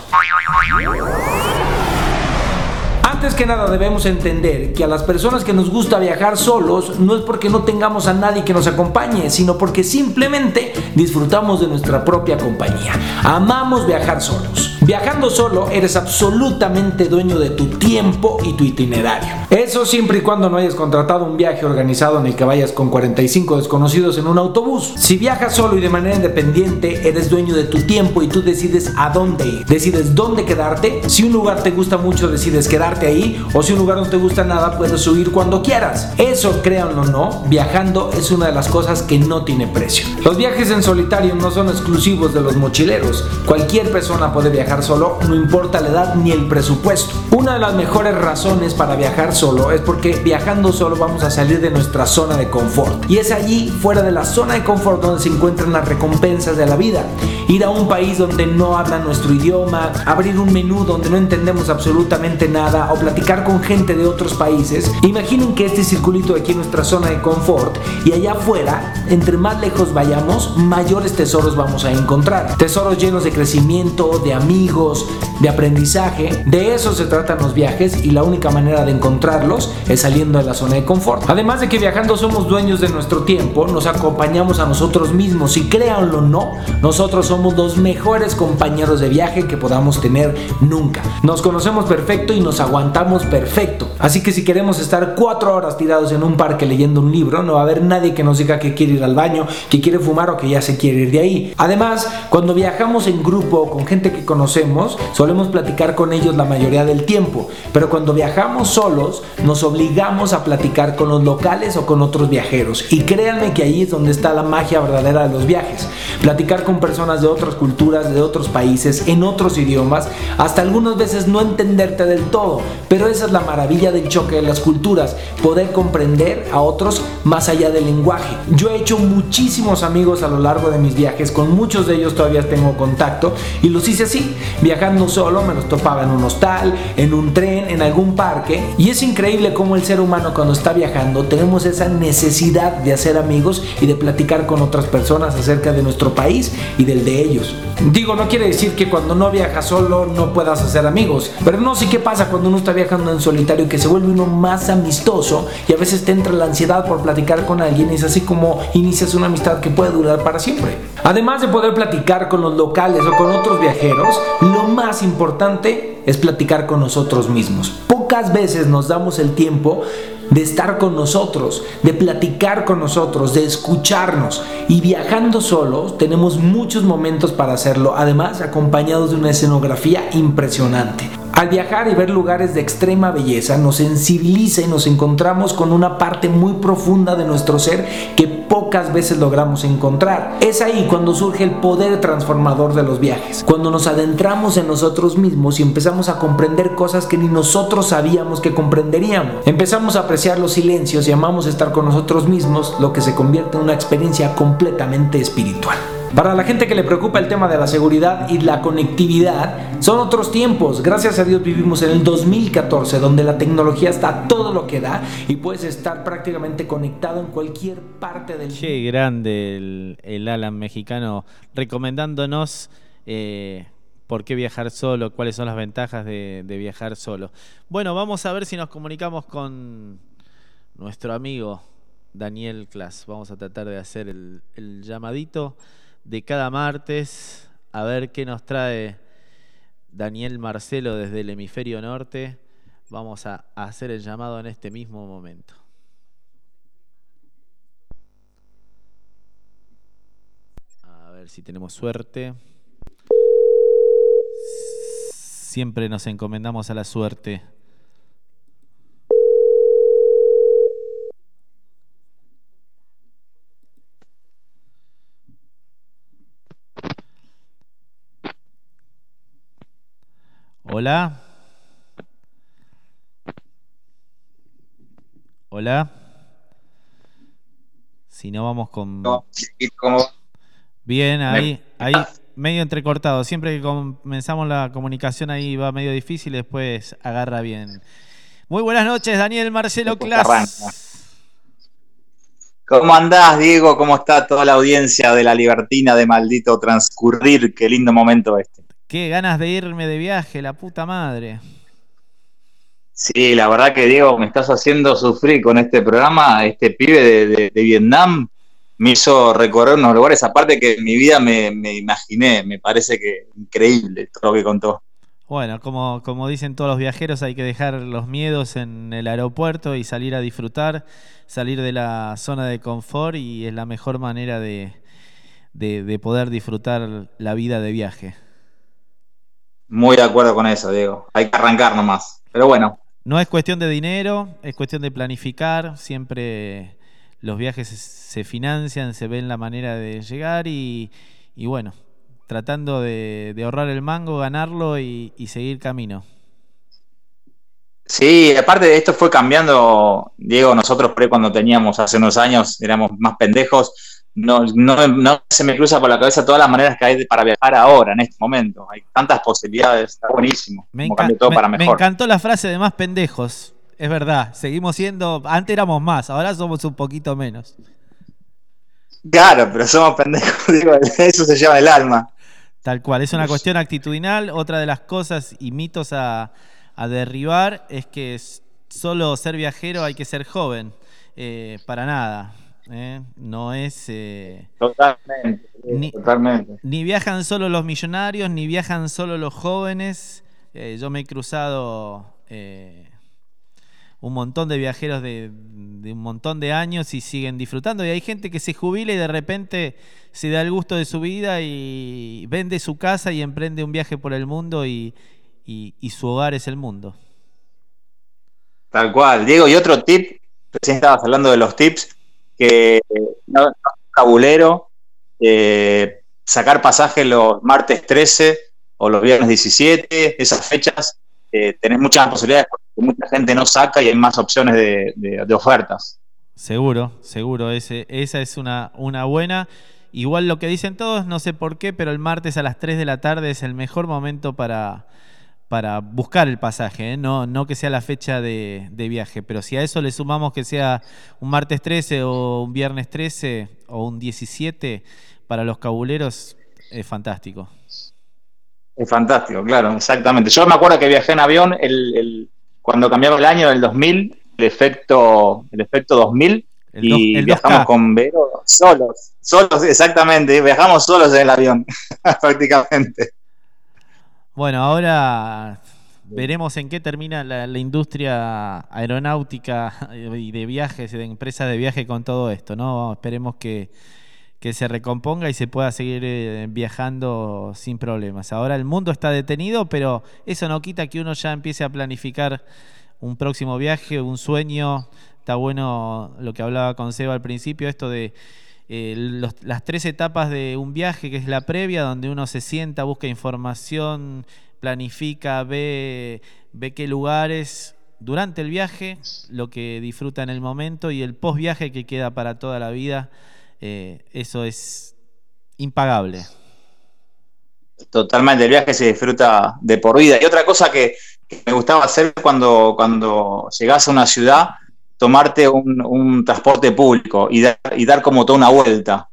Antes que nada debemos entender que a las personas que nos gusta viajar solos no es porque no tengamos a nadie que nos acompañe, sino porque simplemente disfrutamos de nuestra propia compañía. Amamos viajar solos. Viajando solo eres absolutamente dueño de tu tiempo y tu itinerario. Eso siempre y cuando no hayas contratado un viaje organizado en el que vayas con 45 desconocidos en un autobús. Si viajas solo y de manera independiente, eres dueño de tu tiempo y tú decides a dónde ir. Decides dónde quedarte. Si un lugar te gusta mucho, decides quedarte ahí. O si un lugar no te gusta nada, puedes subir cuando quieras. Eso, créanlo o no, viajando es una de las cosas que no tiene precio. Los viajes en solitario no son exclusivos de los mochileros. Cualquier persona puede viajar solo, no importa la edad ni el presupuesto. Una de las mejores razones para viajar solo es porque viajando solo vamos a salir de nuestra zona de confort. Y es allí, fuera de la zona de confort, donde se encuentran las recompensas de la vida. Ir a un país donde no hablan nuestro idioma, abrir un menú donde no entendemos absolutamente nada platicar con gente de otros países. Imaginen que este circulito de aquí en nuestra zona de confort y allá afuera, entre más lejos vayamos, mayores tesoros vamos a encontrar. Tesoros llenos de crecimiento, de amigos, de aprendizaje. De eso se tratan los viajes y la única manera de encontrarlos es saliendo de la zona de confort. Además de que viajando somos dueños de nuestro tiempo, nos acompañamos a nosotros mismos y créanlo o no, nosotros somos los mejores compañeros de viaje que podamos tener nunca. Nos conocemos perfecto y nos aguantamos perfecto. Así que si queremos estar cuatro horas tirados en un parque leyendo un libro, no va a haber nadie que nos diga que quiere ir al baño, que quiere fumar o que ya se quiere ir de ahí. Además, cuando viajamos en grupo con gente que conocemos, solemos platicar con ellos la mayoría del tiempo, pero cuando viajamos solos, nos obligamos a platicar con los locales o con otros viajeros. Y créanme que ahí es donde está la magia verdadera de los viajes. Platicar con personas de otras culturas, de otros países, en otros idiomas, hasta algunas veces no entenderte del todo, pero esa es la maravilla del choque de las culturas, poder comprender a otros más allá del lenguaje. Yo he hecho muchísimos amigos a lo largo de mis viajes, con muchos de ellos todavía tengo contacto y los hice así, viajando solo, me los topaba en un hostal, en un tren, en algún parque y es increíble cómo el ser humano cuando está viajando tenemos esa necesidad de hacer amigos y de platicar con otras personas acerca de nuestro país y del de ellos. Digo, no quiere decir que cuando no viajas solo no puedas hacer amigos, pero no sé qué pasa cuando uno está viajando en solitario que se vuelve uno más amistoso y a veces te entra la ansiedad por platicar con alguien y es así como inicias una amistad que puede durar para siempre. Además de poder platicar con los locales o con otros viajeros, lo más importante es platicar con nosotros mismos. Pocas veces nos damos el tiempo de estar con nosotros, de platicar con nosotros, de escucharnos. Y viajando solos tenemos muchos momentos para hacerlo, además acompañados de una escenografía impresionante. Al viajar y ver lugares de extrema belleza nos sensibiliza y nos encontramos con una parte muy profunda de nuestro ser que pocas veces logramos encontrar. Es ahí cuando surge el poder transformador de los viajes, cuando nos adentramos en nosotros mismos y empezamos a comprender cosas que ni nosotros sabíamos que comprenderíamos. Empezamos a apreciar los silencios y amamos estar con nosotros mismos, lo que se convierte en una experiencia completamente espiritual. Para la gente que le preocupa el tema de la seguridad y la conectividad, son otros tiempos. Gracias a Dios vivimos en el 2014, donde la tecnología está todo lo que da y puedes estar prácticamente conectado en cualquier parte del Qué grande el, Alan mexicano recomendándonos eh, por qué viajar solo, cuáles son las ventajas de, viajar solo. Bueno, vamos a ver si nos comunicamos con nuestro amigo Daniel Klaas. Vamos a tratar de hacer el llamadito de cada martes a ver qué nos trae Daniel Marcelo desde el hemisferio norte. Vamos a hacer el llamado en este mismo momento. A ver si tenemos suerte. Siempre nos encomendamos a la suerte. Hola. Hola. Si no vamos con. Bien, ahí, ahí, medio entrecortado. Siempre que comenzamos la comunicación ahí va medio difícil, después agarra bien. Muy buenas noches, Daniel Marcelo Clas. ¿Cómo andás, Diego? ¿Cómo está toda la audiencia de la Libertina de Maldito Transcurrir? Qué lindo momento este. Qué ganas de irme de viaje, la puta madre. Sí, la verdad que Diego, me estás haciendo sufrir con este programa, este pibe de, de, de Vietnam. me hizo recorrer unos lugares aparte que en mi vida me, me imaginé. Me parece que increíble todo lo que contó. Bueno, como, como dicen todos los viajeros, hay que dejar los miedos en el aeropuerto y salir a disfrutar, salir de la zona de confort y es la mejor manera de, de, de poder disfrutar la vida de viaje. Muy de acuerdo con eso, Diego. Hay que arrancar nomás. Pero bueno, No es cuestión de dinero, es cuestión de planificar. Siempre los viajes se- financian, se ven la manera de llegar y, y bueno, tratando de, de ahorrar el mango, ganarlo y, y seguir camino. Sí, aparte de esto fue cambiando, Diego, nosotros ahí cuando teníamos hace unos años, éramos más pendejos, no, no, no se me cruza por la cabeza todas las maneras que hay para viajar ahora, en este momento. Hay tantas posibilidades, está buenísimo. Me, como enca- cambia todo me- para me mejor. encantó la frase de más pendejos. Es verdad, seguimos siendo, antes éramos más, ahora somos un poquito menos. Claro, pero somos pendejos, digo, eso se llama el alma. Tal cual, es una cuestión actitudinal. Otra de las cosas y mitos a, a derribar es que solo ser viajero hay que ser joven. Eh, para nada. ¿Eh? No es... eh, Totalmente, Ni- totalmente. ni viajan solo los millonarios, ni viajan solo los jóvenes. Eh, yo me he cruzado eh, un montón de viajeros de, de un montón de años y siguen disfrutando. Y hay gente que se jubila y de repente se da el gusto de su vida y vende su casa y emprende un viaje por el mundo y, y- y su hogar es el mundo. Tal cual. Diego, y otro tip, recién estabas hablando de los tips, que no, cabulero, eh, sacar pasaje los martes 13 o los viernes 17, esas fechas, eh, tenés muchas posibilidades porque mucha gente no saca y hay más opciones de, de- ofertas. Seguro, seguro, esa es una, una buena. Igual lo que dicen todos, no sé por qué, pero el martes a las 3 de la tarde es el mejor momento para, para buscar el pasaje, ¿eh? no, no que sea la fecha de, de viaje, pero si a eso le sumamos que sea un martes 13 o un viernes 13 o un 17, para los cabuleros es fantástico. Es fantástico, claro, exactamente. Yo me acuerdo que viajé en avión el, el- cuando cambiaba el año del 2000, el efecto, el efecto 2000, El y el viajamos 2K. con Vero solos, solos, exactamente, viajamos solos en el avión, prácticamente. Bueno, ahora veremos en qué termina la, la industria aeronáutica y de viajes, de empresas de viaje con todo esto, ¿no? Esperemos que, que se recomponga y se pueda seguir eh, viajando sin problemas. Ahora el mundo está detenido, pero eso no quita que uno ya empiece a planificar un próximo viaje, un sueño. Está bueno lo que hablaba con Seba al principio, esto de eh, las tres etapas de un viaje, que es la previa, donde uno se sienta, busca información, planifica, ve, ve qué lugares durante el viaje, lo que disfruta en el momento y el post viaje que queda para toda la vida. eh, eso es impagable. Totalmente, el viaje se disfruta de por vida. Y otra cosa que, que me gustaba hacer cuando, cuando llegás a una ciudad, tomarte un, un transporte público y dar, y dar como toda una vuelta.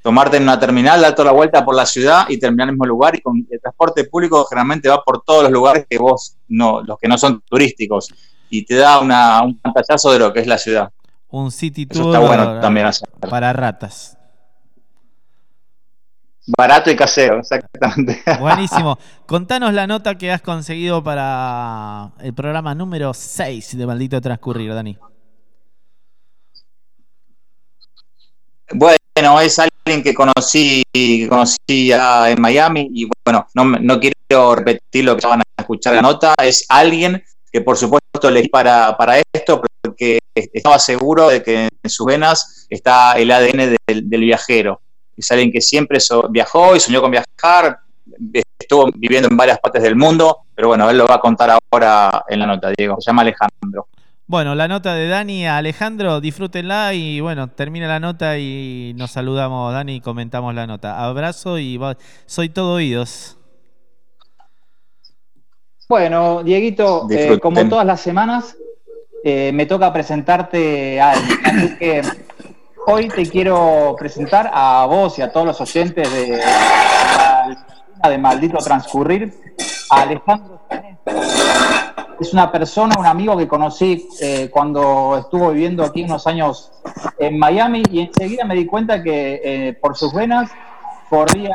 Tomarte en una terminal, dar toda la vuelta por la ciudad y terminar en el mismo lugar. Y con el transporte público generalmente va por todos los lugares que vos, no, los que no son turísticos. Y te da una, un pantallazo de lo que es la ciudad. Un city Eso tour está bueno también hacer. para ratas. Barato y casero, exactamente. Buenísimo. Contanos la nota que has conseguido para el programa número 6 de Maldito Transcurrir, Dani. Bueno, es alguien que conocí, que conocí ah, en Miami y bueno, no, me- no quiero repetir lo que van a escuchar la nota, es alguien que por supuesto elegí para, para esto porque estaba seguro de que en sus venas está el ADN del, del viajero. Es alguien que siempre so- viajó y soñó con viajar, estuvo viviendo en varias partes del mundo, pero bueno, él lo va a contar ahora en la nota, Diego. Se llama Alejandro. Bueno, la nota de Dani a Alejandro, disfrútenla y bueno, termina la nota y nos saludamos, Dani, y comentamos la nota. Abrazo y va- soy todo oídos. Bueno, Dieguito, eh, como todas las semanas, eh, me toca presentarte a alguien. Así que hoy te quiero presentar a vos y a todos los oyentes de, la- de Maldito Transcurrir, a Alejandro. Es una persona, un amigo que conocí eh, cuando estuvo viviendo aquí unos años en Miami y enseguida me di cuenta que eh, por sus venas corría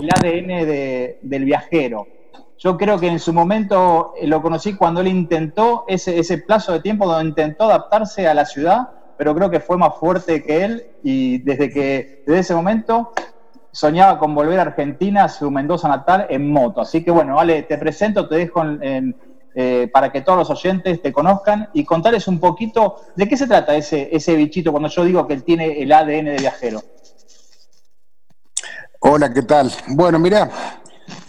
el ADN de- del viajero. Yo creo que en su momento eh, lo conocí cuando él intentó ese, ese plazo de tiempo donde intentó adaptarse a la ciudad, pero creo que fue más fuerte que él y desde que desde ese momento soñaba con volver a Argentina, a su Mendoza natal, en moto. Así que bueno, vale, te presento, te dejo eh, para que todos los oyentes te conozcan y contarles un poquito de qué se trata ese, ese bichito cuando yo digo que él tiene el ADN de viajero. Hola, ¿qué tal? Bueno, mira,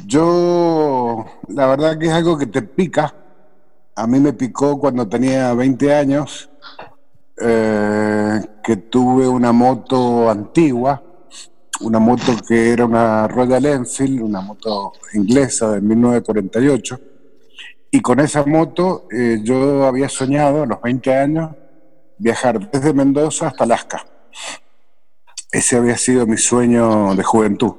yo la verdad que es algo que te pica. A mí me picó cuando tenía 20 años, eh, que tuve una moto antigua, una moto que era una Royal Enfield, una moto inglesa de 1948. Y con esa moto eh, yo había soñado a los 20 años viajar desde Mendoza hasta Alaska. Ese había sido mi sueño de juventud.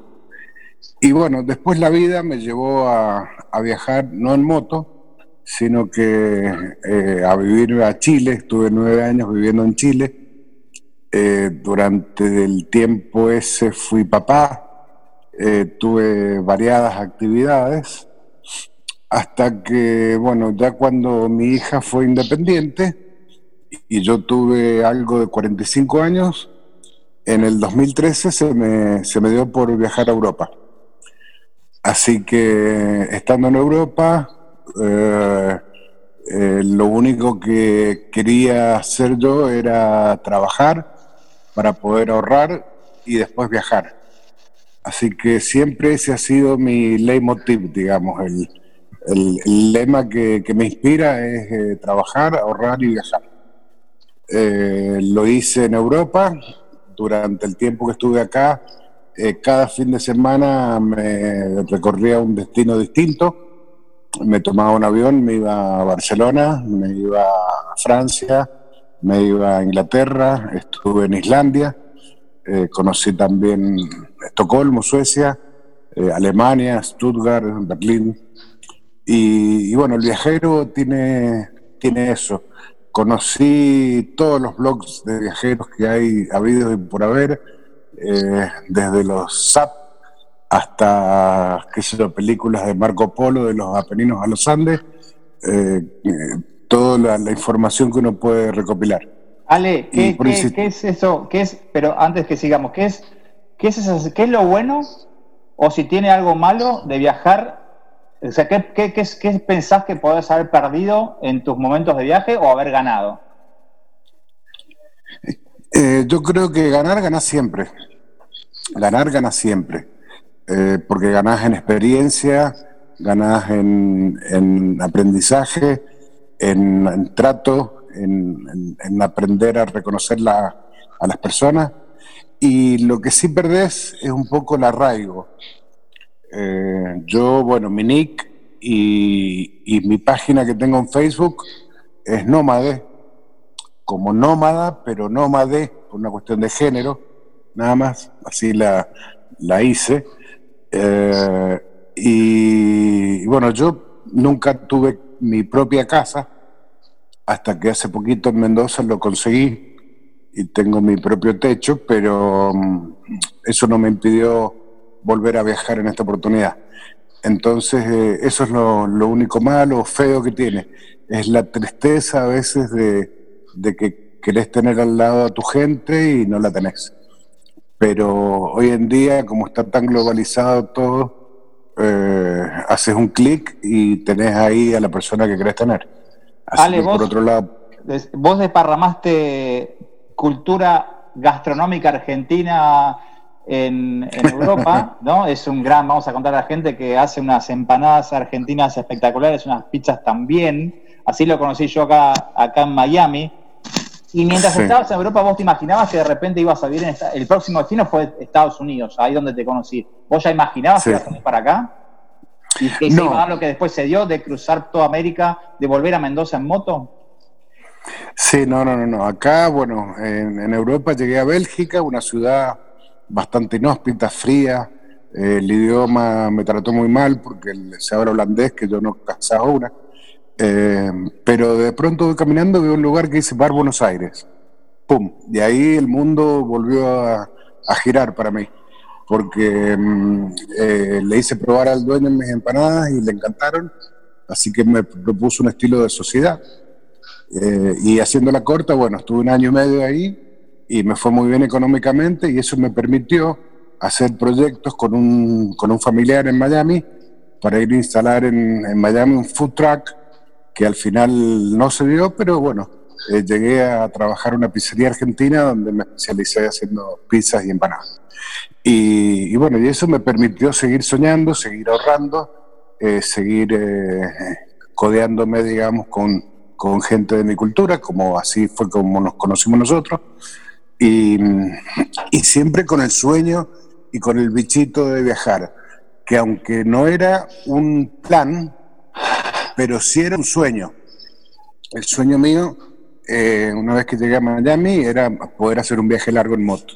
Y bueno, después la vida me llevó a, a viajar, no en moto, sino que eh, a vivir a Chile. Estuve nueve años viviendo en Chile. Eh, durante el tiempo ese fui papá, eh, tuve variadas actividades, hasta que, bueno, ya cuando mi hija fue independiente y yo tuve algo de 45 años, en el 2013 se me, se me dio por viajar a Europa. Así que estando en Europa, eh, eh, lo único que quería hacer yo era trabajar para poder ahorrar y después viajar. Así que siempre ese ha sido mi leitmotiv, digamos, el, el- el lema que, que me inspira es eh, trabajar, ahorrar y viajar. Eh, lo hice en Europa, durante el tiempo que estuve acá, eh, cada fin de semana me recorría un destino distinto. Me tomaba un avión, me iba a Barcelona, me iba a Francia, me iba a Inglaterra, estuve en Islandia, eh, conocí también Estocolmo, Suecia, eh, Alemania, Stuttgart, Berlín. Y, y bueno, el viajero tiene, tiene eso. Conocí todos los blogs de viajeros que hay habido y por haber, eh, desde los SAP hasta, qué sé yo, películas de Marco Polo, de los Apeninos a los Andes, eh, eh, toda la, la información que uno puede recopilar. Ale, ¿qué, es eso? ¿Qué es, pero antes que sigamos, ¿qué es, qué es, eso- qué es lo bueno o si tiene algo malo de viajar? O sea, ¿qué, qué, qué, es- qué pensás que podés haber perdido en tus momentos de viaje o haber ganado? Eh, yo creo que ganar, ganas siempre. Ganar, ganas siempre. Eh, porque ganás en experiencia, ganás en, en aprendizaje, en, en trato, en, en- en aprender a reconocer a las personas. Y lo que sí perdés es un poco el arraigo. Eh, yo, bueno, mi nick y, mi página que tengo en Facebook es Nómade, como nómada, pero nómade, por una cuestión de género, nada más, así la hice. Eh, y, bueno, yo nunca tuve mi propia casa, hasta que hace poquito en Mendoza lo conseguí y tengo mi propio techo, pero mm, eso no me impidió volver a viajar en esta oportunidad. Entonces, eh, eso es lo, lo único malo o feo que tiene. Es la tristeza a veces de, de que querés tener al lado a tu gente y no la tenés. Pero hoy en día, como está tan globalizado todo, eh, haces un clic y tenés ahí a la persona que querés tener. Así Ale, que, por vos- otro lado, Vos desparramaste cultura gastronómica argentina en, en Europa, ¿no? Es un gran, vamos a contar a la gente que hace unas empanadas argentinas espectaculares, unas pizzas también. Así lo conocí yo acá, acá en Miami. Y mientras Sí. estabas en Europa, vos te imaginabas que de repente ibas a vivir en esta- el próximo destino fue Estados Unidos, ahí donde te conocí. ¿Vos ya imaginabas Sí. que ibas a venir para acá? Y que se No. iba a dar lo que después se dio de cruzar toda América, de volver a Mendoza en moto. Sí, no, no, no, no. Acá, bueno, en, en Europa llegué a Bélgica, una ciudad bastante inhóspita, fría. Eh, el idioma me trató muy mal porque se habla holandés, que yo no casaba una. Eh, pero de pronto voy caminando veo un lugar que dice Bar Buenos Aires. ¡pum! Y ahí el mundo volvió a, a girar para mí, porque mm, eh, le hice probar al dueño mis empanadas y le encantaron, así que me propuso un estilo de sociedad. Eh, y haciendo la corta, bueno, estuve un año y medio ahí y me fue muy bien económicamente y eso me permitió hacer proyectos con un, con un familiar en Miami para ir a instalar en, en Miami un food truck que al final no se dio, pero bueno, eh, llegué a trabajar en una pizzería argentina donde me especialicé haciendo pizzas y empanadas. Y, y bueno, y eso me permitió seguir soñando, seguir ahorrando, eh, seguir eh, codeándome, digamos, con, con gente de mi cultura, como así fue como nos conocimos nosotros, y, y siempre con el sueño y con el bichito de viajar, que aunque no era un plan, pero sí era un sueño. El sueño mío, eh, una vez que llegué a Miami, era poder hacer un viaje largo en moto.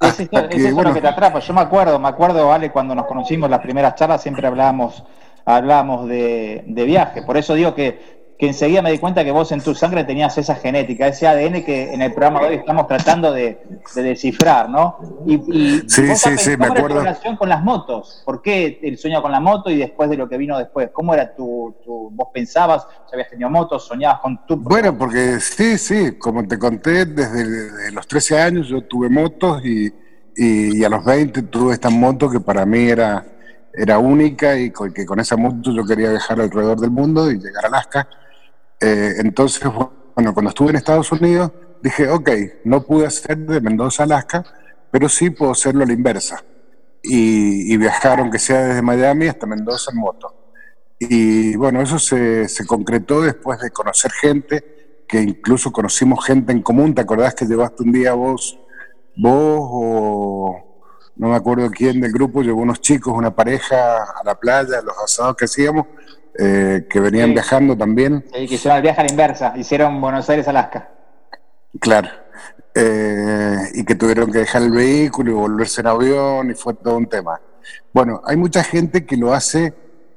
Es esto, es lo que te atrapa. Yo me acuerdo, me acuerdo, Ale, cuando nos conocimos las primeras charlas, siempre hablábamos, hablábamos de, de viaje. Por eso digo que, que enseguida me di cuenta que vos en tu sangre tenías esa genética, ese ADN que en el programa de hoy estamos tratando de, de descifrar, ¿no? Y, y Sí, vos sí, sí, me ¿cómo era tu acuerdo. relación con las motos? ¿Por qué el sueño con la moto y después de lo que vino después? ¿Cómo era tu, tu vos pensabas, ya habías tenido motos, soñabas con tu Bueno, porque sí, sí, como te conté, desde, desde los 13 años yo tuve motos y, y- y a los 20 tuve esta moto que para mí era, era única y con, que con esa moto yo quería viajar alrededor del mundo y llegar a Alaska. Eh, entonces, bueno, cuando estuve en Estados Unidos, dije, ok, no pude hacer de Mendoza a Alaska, pero sí puedo hacerlo a la inversa. Y, y aunque sea desde Miami hasta Mendoza en moto. Y bueno, eso se, se concretó después de conocer gente, que incluso conocimos gente en común. ¿Te acordás que llevaste un día vos, vos o no me acuerdo quién del grupo, llevó unos chicos, una pareja a la playa, los asados que hacíamos, eh, que venían Sí. viajando también? Sí, que hicieron el viaje a la inversa, hicieron Buenos Aires, Alaska. Claro. Eh, y que tuvieron que dejar el vehículo y volverse en avión y fue todo un tema. Bueno, hay mucha gente que lo hace,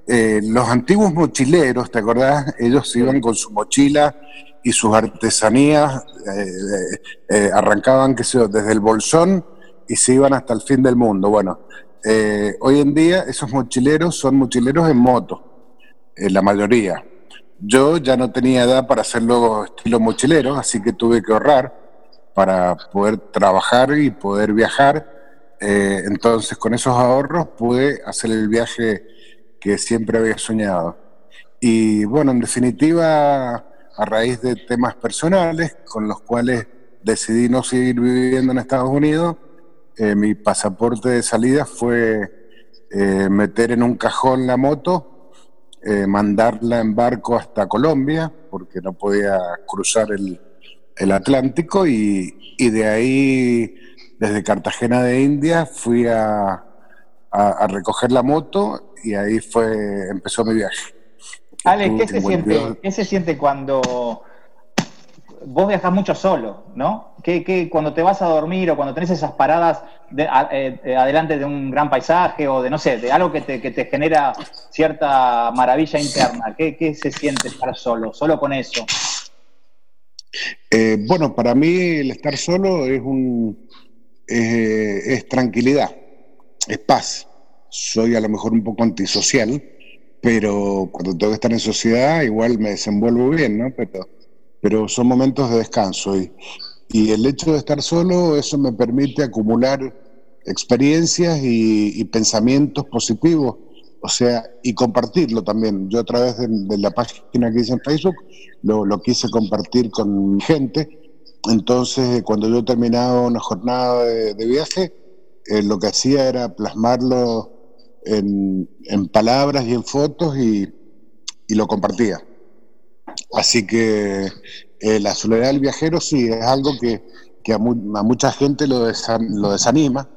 eh, los antiguos mochileros, ¿te acordás? Ellos iban con su mochila y sus artesanías, eh, eh, eh, arrancaban, qué sé yo, desde el bolsón y se iban hasta el fin del mundo. Bueno, eh, hoy en día esos mochileros son mochileros en moto, eh, la mayoría. Yo ya no tenía edad para hacerlo estilo mochilero, así que tuve que ahorrar para poder trabajar y poder viajar. Eh, entonces, con esos ahorros pude hacer el viaje que siempre había soñado. Y bueno, en definitiva, a raíz de temas personales con los cuales decidí no seguir viviendo en Estados Unidos, eh, mi pasaporte de salida fue meter en un cajón la moto, eh, mandarla en barco hasta Colombia, porque no podía cruzar el, el Atlántico, y, y de ahí, desde Cartagena de India, fui a, a- a recoger la moto y ahí fue empezó mi viaje. Ale, ¿qué se, Estuve 52 siente, ¿qué se siente cuando vos viajas mucho solo, ¿no? ¿Qué, qué- cuando te vas a dormir o cuando tenés esas paradas de- a- eh, eh, adelante de un gran paisaje o de, no sé, de algo que te, que te genera cierta maravilla interna? ¿Qué, qué se siente estar solo, solo con eso? Eh, bueno, para mí el estar solo es un eh, es tranquilidad, es paz. Soy a lo mejor un poco antisocial, pero cuando tengo que estar en sociedad igual me desenvuelvo bien, ¿no? Pero, pero son momentos de descanso y, el hecho de estar solo, eso me permite acumular experiencias y, pensamientos positivos, o sea, y compartirlo también. Yo a través de, la página que hice en Facebook lo, quise compartir con gente. Entonces, cuando yo terminaba una jornada de, viaje, eh, lo que hacía era plasmarlo en, palabras y en fotos y lo compartía. Así que eh, la soledad del viajero sí es algo que, a, mu- a mucha gente lo, desa- lo desanima,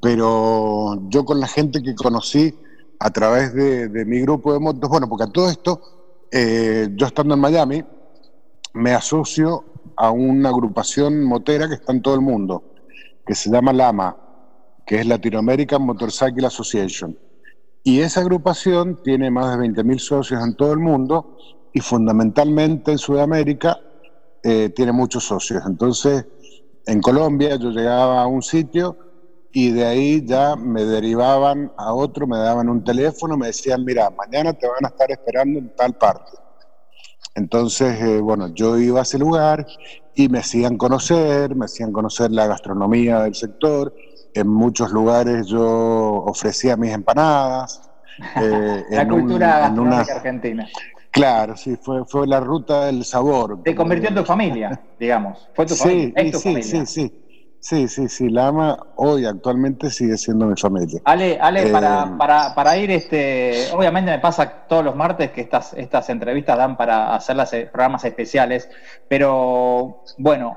pero yo con la gente que conocí a través de, mi grupo de motos, bueno, porque a todo esto, eh, yo estando en Miami, me asocio a una agrupación motera que está en todo el mundo, que se llama LAMA, que es Latino American Motorcycle Association. Y esa agrupación tiene más de 20.000 socios en todo el mundo y fundamentalmente en Sudamérica eh, tiene muchos socios. Entonces, en Colombia yo llegaba a un sitio y de ahí ya me derivaban a otro, me daban un teléfono, me decían, mira, mañana te van a estar esperando en tal parte. Entonces, eh, bueno, yo iba a ese lugar y me hacían conocer, me hacían conocer la gastronomía del sector. En muchos lugares yo ofrecía mis empanadas. eh, La en un- cultura en una- gastronómica argentina. Claro, sí, fue, fue la ruta del sabor. Te convirtió en tu familia, digamos. Fue tu Sí, familia. Es y tu sí, familia. sí, sí. Sí, sí, sí, la ama hoy actualmente sigue siendo mi familia. Ale, Ale Eh, para, para, para ir, este, obviamente me pasa todos los martes que estas, estas entrevistas dan para hacer las, eh, programas especiales, pero bueno,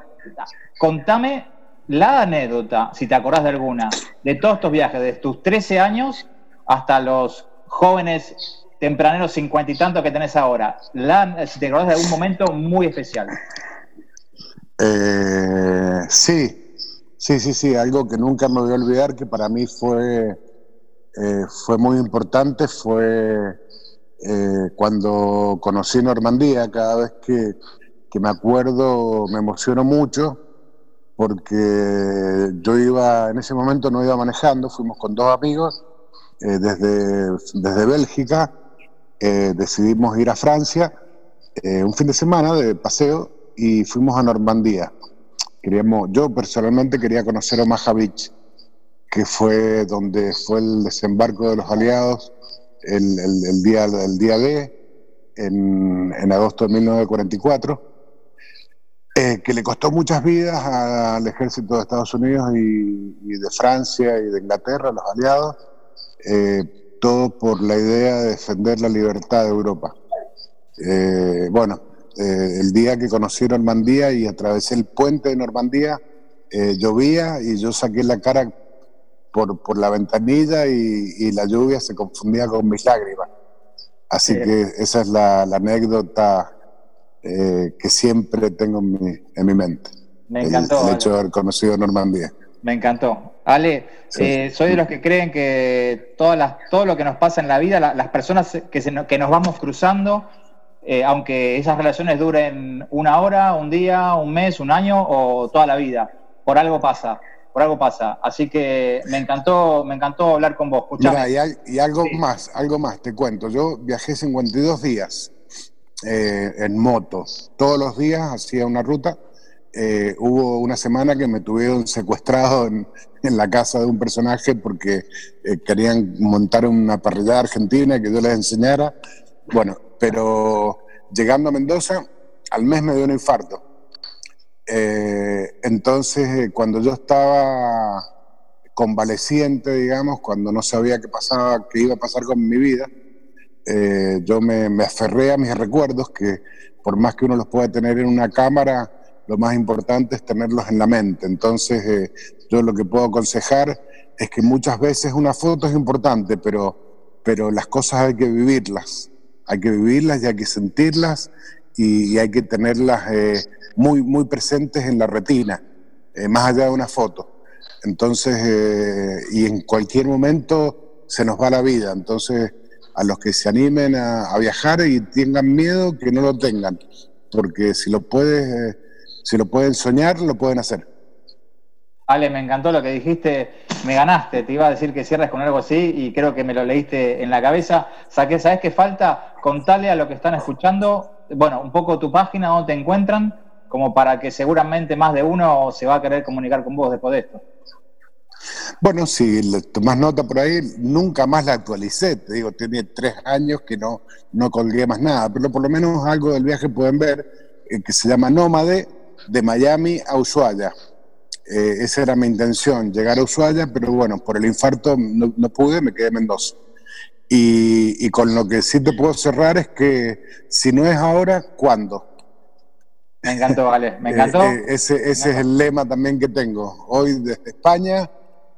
contame la anécdota, si te acordás de alguna, de todos estos viajes, desde tus 13 años hasta los jóvenes tempraneros cincuenta y tantos que tenés ahora. La, si te acordás de algún momento muy especial. Eh, sí, sí, sí, sí, algo que nunca me voy a olvidar, que para mí fue, eh, fue muy importante, fue eh, cuando conocí Normandía, cada vez que, que me acuerdo me emociono mucho, porque yo iba, en ese momento no iba manejando, fuimos con dos amigos eh, desde, desde Bélgica, eh, decidimos ir a Francia eh, un fin de semana de paseo y fuimos a Normandía. Queríamos, yo personalmente quería conocer Omaha Beach, que fue donde fue el desembarco de los aliados el, el- día, el día D, en, en agosto de 1944, eh, que le costó muchas vidas al ejército de Estados Unidos y, y de Francia y de Inglaterra, los aliados, eh, todo por la idea de defender la libertad de Europa. Eh, bueno, eh, el día que conocí Normandía y atravesé el puente de Normandía, eh, llovía y yo saqué la cara por, por la ventanilla y, y la lluvia se confundía con mis lágrimas. Así que esa es la, la anécdota eh, que siempre tengo en mi, en mi mente. Me encantó. El, hecho de haber conocido Normandía. Me encantó. Ale, Sí. eh, soy de los que creen que todas las, todo lo que nos pasa en la vida, la- las personas que, se que nos vamos cruzando, eh, aunque esas relaciones duren una hora, un día, un mes, un año o toda la vida, por algo pasa, por algo pasa. Así que me encantó, me encantó hablar con vos. Mira, y, al- y algo más, algo más, te cuento. Yo viajé 52 días eh, en moto. Todos los días hacía una ruta. Eh, hubo una semana que me tuvieron secuestrado en, en la casa de un personaje porque eh, querían montar una parrillada argentina que yo les enseñara. Bueno, pero llegando a Mendoza, al mes me dio un infarto. Eh, entonces, eh, cuando yo estaba convaleciente, digamos, cuando no sabía qué pasaba, qué iba a pasar con mi vida, yo me, me aferré a mis recuerdos, que por más que uno los pueda tener en una cámara, lo más importante es tenerlos en la mente. Entonces, eh, yo lo que puedo aconsejar es que muchas veces una foto es importante, pero, pero las cosas hay que vivirlas. Hay que vivirlas y hay que sentirlas y, hay que tenerlas eh, muy, muy presentes en la retina, eh, más allá de una foto. Entonces, eh, y en cualquier momento se nos va la vida. Entonces, a los que se animen a, a viajar y tengan miedo, que no lo tengan, porque si lo puedes, eh, si lo pueden soñar, lo pueden hacer. Ale, me encantó lo que dijiste, me ganaste, te iba a decir que cierres con algo así y creo que me lo leíste en la cabeza. Saqué, ¿sabes qué falta? Contale a lo que están escuchando, bueno, un poco tu página, dónde te encuentran, como para que seguramente más de uno se va a querer comunicar con vos después de esto. Bueno, si le tomás nota por ahí, nunca más la actualicé. Te digo, tiene tres años que no, no colgué más nada, pero por lo menos algo del viaje pueden ver, eh, que se llama Nómade, de Miami a Ushuaia. Eh, esa era mi intención, llegar a Ushuaia, pero bueno, por el infarto no, no pude, me quedé en Mendoza. Y, y con lo que sí te puedo cerrar es que si no es ahora, ¿cuándo? Me encantó, Ale, me Eh, encantó. eh, ese ese es el lema también que tengo. Hoy desde España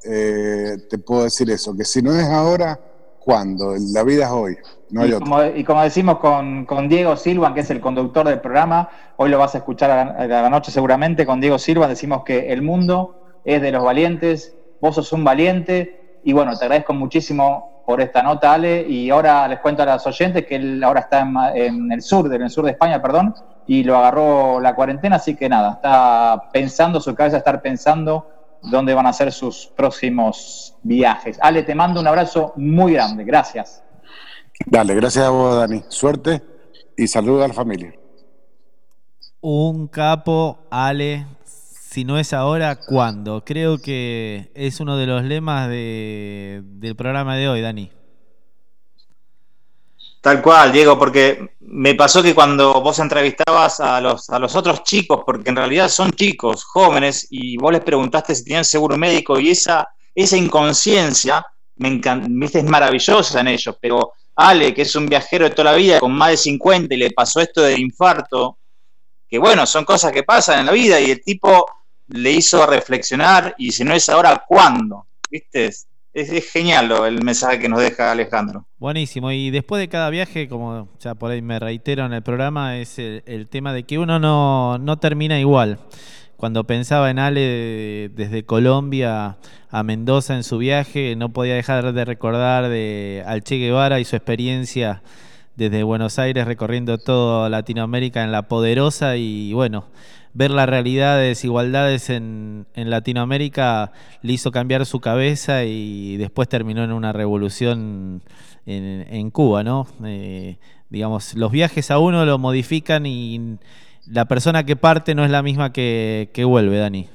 eh, te puedo decir eso, que si no es ahora, ¿cuándo? La vida es hoy, no hay y, otra. como, y como decimos con, con Diego Silva, que es el conductor del programa, hoy lo vas a escuchar a la, a la noche seguramente, con Diego Silva decimos que el mundo es de los valientes, vos sos un valiente, Y bueno, te agradezco muchísimo por esta nota, Ale. Y ahora les cuento a las oyentes que él ahora está en, en el sur, en el sur de España, perdón, y lo agarró la cuarentena, así que nada, está pensando, su cabeza estar pensando dónde van a ser sus próximos viajes. Ale, te mando un abrazo muy grande. Gracias. Dale, gracias a vos, Dani. Suerte y saludos a la familia. Un capo, Ale. Si no es ahora, ¿cuándo? Creo que es uno de los lemas de- del programa de hoy, Dani. Tal cual, Diego, porque me pasó que cuando vos entrevistabas a los, a los otros chicos, porque en realidad son chicos, jóvenes, y vos les preguntaste si tenían seguro médico y esa, esa inconsciencia me encan- viste, es maravillosa en ellos, pero Ale, que es un viajero de toda la vida, con más de 50 y le pasó esto del infarto, que bueno, son cosas que pasan en la vida y el tipo le hizo reflexionar y si no es ahora, ¿cuándo? ¿Viste? Es, genial lo- el mensaje que nos deja Alejandro. Buenísimo. Y después de cada viaje, como ya por ahí me reitero en el programa, es el, tema de que uno no, no termina igual. Cuando pensaba en Ale de- desde Colombia a Mendoza en su viaje, no podía dejar de recordar de, al Che Guevara y su experiencia desde Buenos Aires recorriendo toda Latinoamérica en La Poderosa y bueno, ver la realidad de desigualdades en, en Latinoamérica le hizo cambiar su cabeza y después terminó en una revolución en, Cuba, ¿no? Eh, digamos, los viajes a uno lo modifican y la persona que parte no es la misma que, que vuelve, Dani.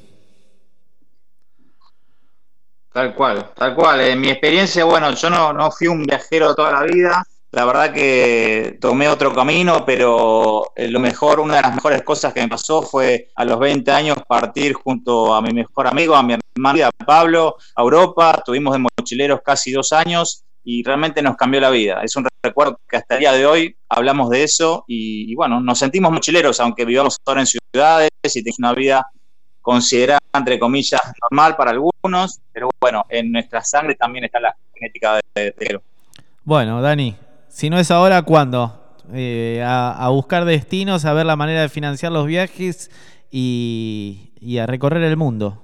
Tal cual, tal cual. En mi experiencia, bueno, yo no, no fui un viajero toda la vida. La verdad que tomé otro camino, pero eh, lo mejor, una de las mejores cosas que me pasó fue a los 20 años partir junto a mi mejor amigo, a mi hermano, Pablo, a Europa. Estuvimos de mochileros casi dos años y realmente nos cambió la vida. Es un recuerdo que hasta el día de hoy hablamos de eso y, y bueno, nos sentimos mochileros, aunque vivamos ahora en ciudades y tenemos una vida considerada, entre comillas, normal para algunos, pero bueno, en nuestra sangre también está la genética de, de, de Bueno, Dani, si no es ahora, ¿cuándo? Eh, a, a buscar destinos, a ver la manera de financiar los viajes y, y a recorrer el mundo.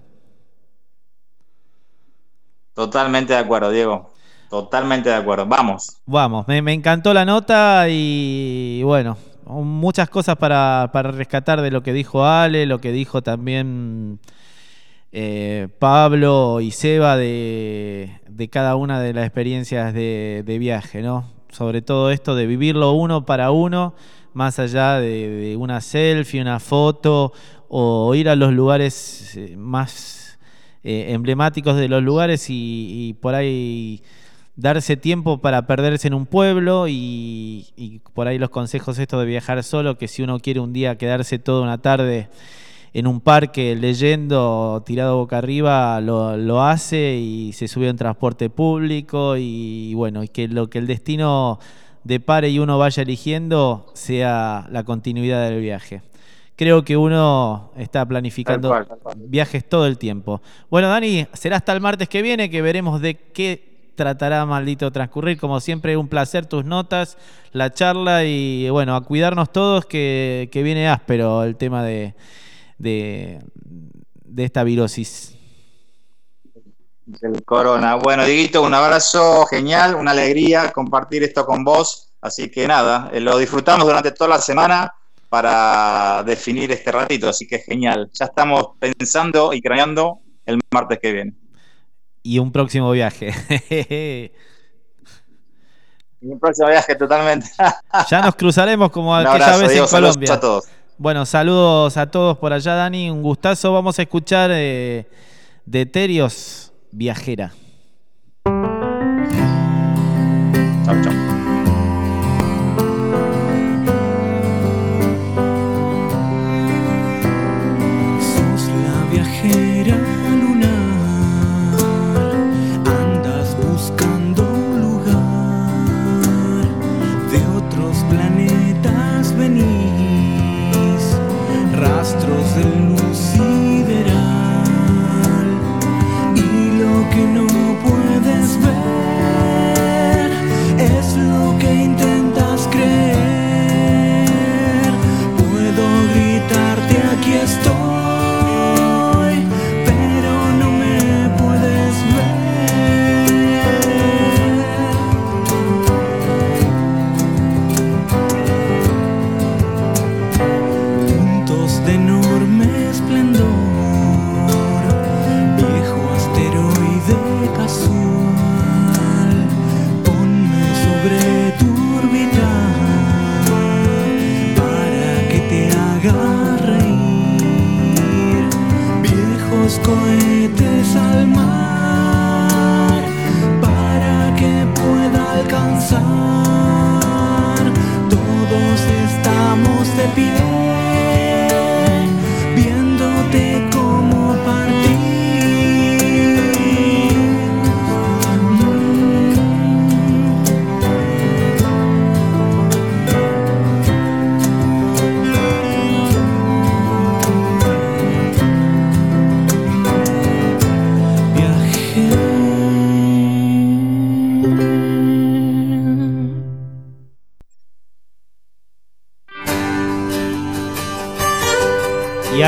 Totalmente de acuerdo, Diego. Totalmente de acuerdo. Vamos. Vamos, me, me encantó la nota y bueno, muchas cosas para, para rescatar de lo que dijo Ale, lo que dijo también eh, Pablo y Seba de, de cada una de las experiencias de, de viaje, ¿no? Sobre todo esto de vivirlo uno para uno, más allá de, una selfie, una foto o ir a los lugares eh, más eh, emblemáticos de los lugares y, y por ahí darse tiempo para perderse en un pueblo y, y por ahí los consejos estos de viajar solo, que si uno quiere un día quedarse toda una tarde en un parque leyendo tirado boca arriba, lo, lo hace y se sube en transporte público y bueno, y que lo que el destino depare y uno vaya eligiendo sea la continuidad del viaje. Creo que uno está planificando Tal cual, tal cual. viajes todo el tiempo. Bueno, Dani, será hasta el martes que viene que veremos de qué tratará maldito transcurrir. Como siempre, un placer tus notas, la charla y bueno, a cuidarnos todos que, que viene áspero el tema de, de, de esta virosis. El corona. Bueno, Dieguito, un abrazo genial, una alegría compartir esto con vos. Así que nada, eh, lo disfrutamos durante toda la semana para definir este ratito. Así que genial. Ya estamos pensando y craneando el martes que viene. Y un próximo viaje. Y un próximo viaje totalmente. ya nos cruzaremos como aquella abrazo, vez Diego, en Colombia. a todos. Bueno, saludos a todos por allá, Dani. Un gustazo. Vamos a escuchar eh, de Terios Viajera. Chau, chau.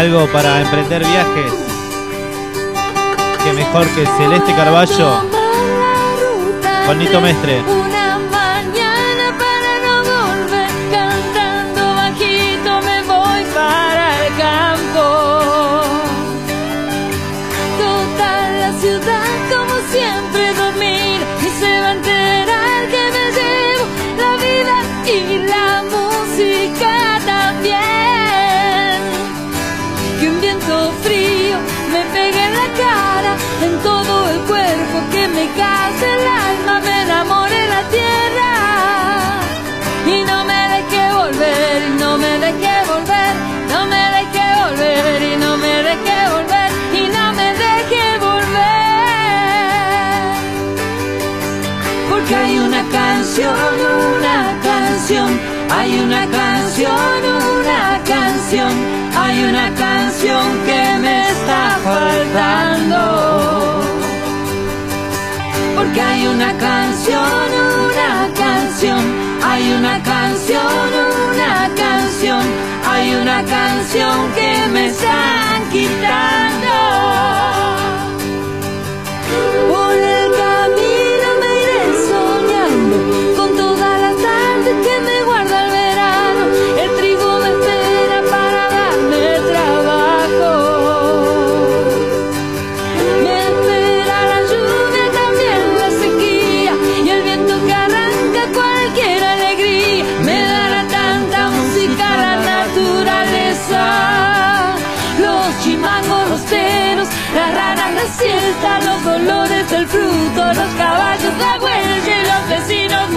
Algo para emprender viajes. Que mejor que Celeste Carballo con Nito Mestre. Hay una canción que me están quitando.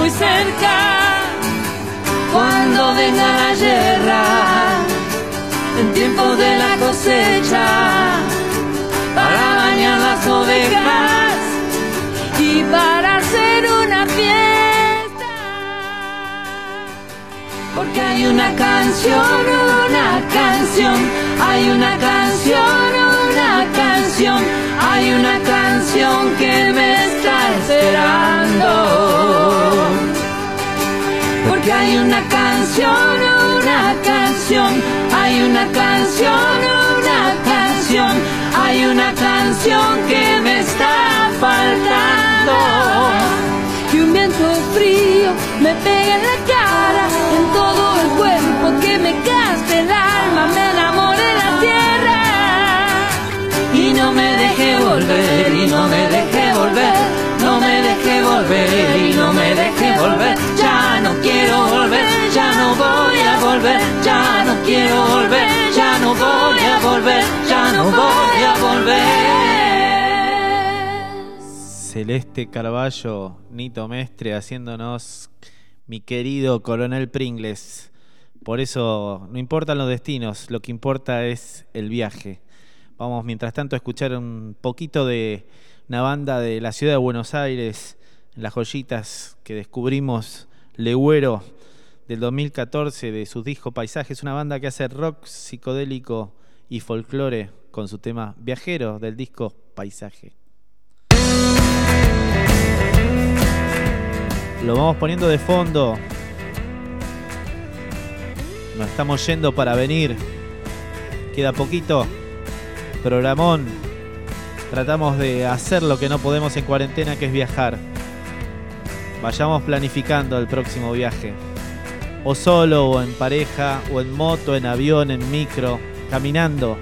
Cerca. Cuando venga la guerra, en tiempo de la cosecha, para bañar las ovejas y para hacer una fiesta. Porque hay una canción, una canción, hay una canción, una canción, hay una canción que me está esperando. Porque hay una canción, una canción, hay una canción, una canción, hay una canción que me está faltando. Y un viento frío me pega en la cara, en todo el cuerpo que me gaste el alma, me. Y no me deje volver, y no me deje volver, no me deje volver, y no me deje volver. Ya no quiero volver, ya no voy a volver, ya no quiero volver, ya no voy a volver, ya no voy a volver. Celeste Carballo, Nito Mestre haciéndonos mi querido coronel Pringles. Por eso no importan los destinos, lo que importa es el viaje. Vamos mientras tanto a escuchar un poquito de una banda de la ciudad de Buenos Aires, las joyitas que descubrimos, Legüero del 2014 de su disco Paisajes, una banda que hace rock psicodélico y folclore con su tema Viajero del disco Paisaje. Lo vamos poniendo de fondo. Nos estamos yendo para venir. Queda poquito. Programón. Tratamos de hacer lo que no podemos en cuarentena, que es viajar. Vayamos planificando el próximo viaje. O solo, o en pareja, o en moto, en avión, en micro, caminando,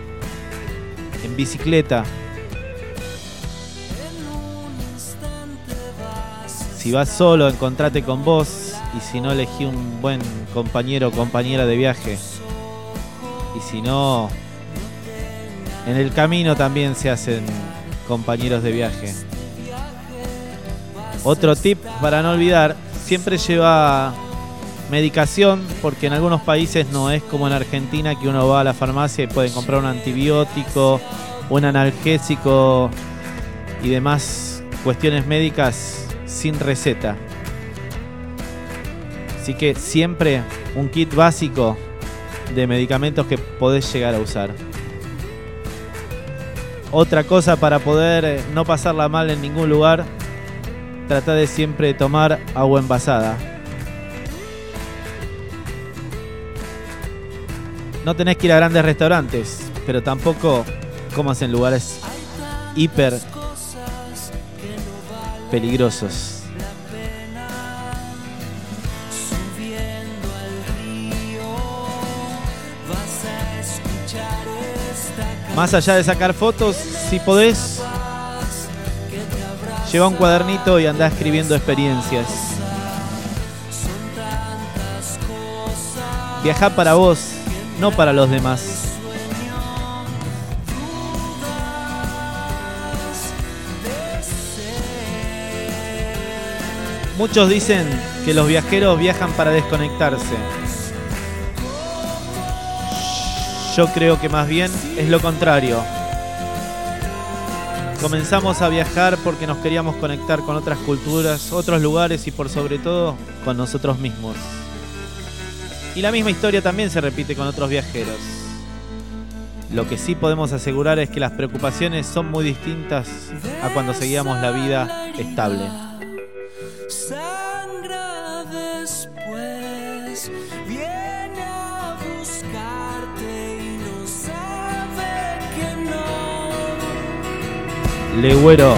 en bicicleta. Si vas solo, encontrate con vos. Y si no, elegí un buen compañero o compañera de viaje. Y si no, en el camino también se hacen compañeros de viaje. Otro tip para no olvidar, siempre lleva medicación, porque en algunos países no es como en Argentina que uno va a la farmacia y puede comprar un antibiótico, un analgésico y demás cuestiones médicas sin receta. Así que siempre un kit básico de medicamentos que podés llegar a usar. Otra cosa para poder eh, no pasarla mal en ningún lugar, trata de siempre tomar agua envasada. No tenés que ir a grandes restaurantes, pero tampoco comas en lugares hiper peligrosos. Más allá de sacar fotos, si podés, lleva un cuadernito y anda escribiendo experiencias. Viaja para vos, no para los demás. Muchos dicen que los viajeros viajan para desconectarse. Yo creo que más bien es lo contrario. Comenzamos a viajar porque nos queríamos conectar con otras culturas, otros lugares y por sobre todo con nosotros mismos. Y la misma historia también se repite con otros viajeros. Lo que sí podemos asegurar es que las preocupaciones son muy distintas a cuando seguíamos la vida estable. Legüero,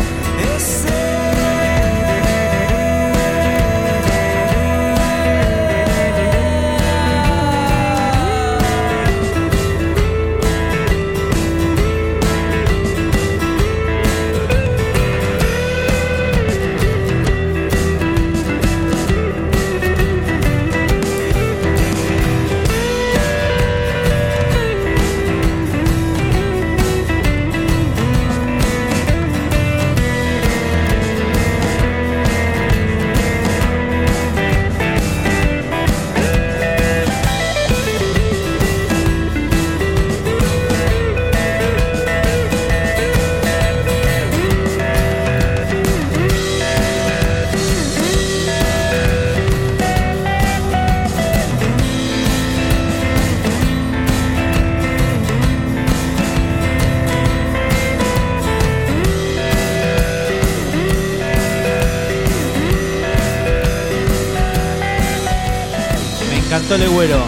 encantó Legüero.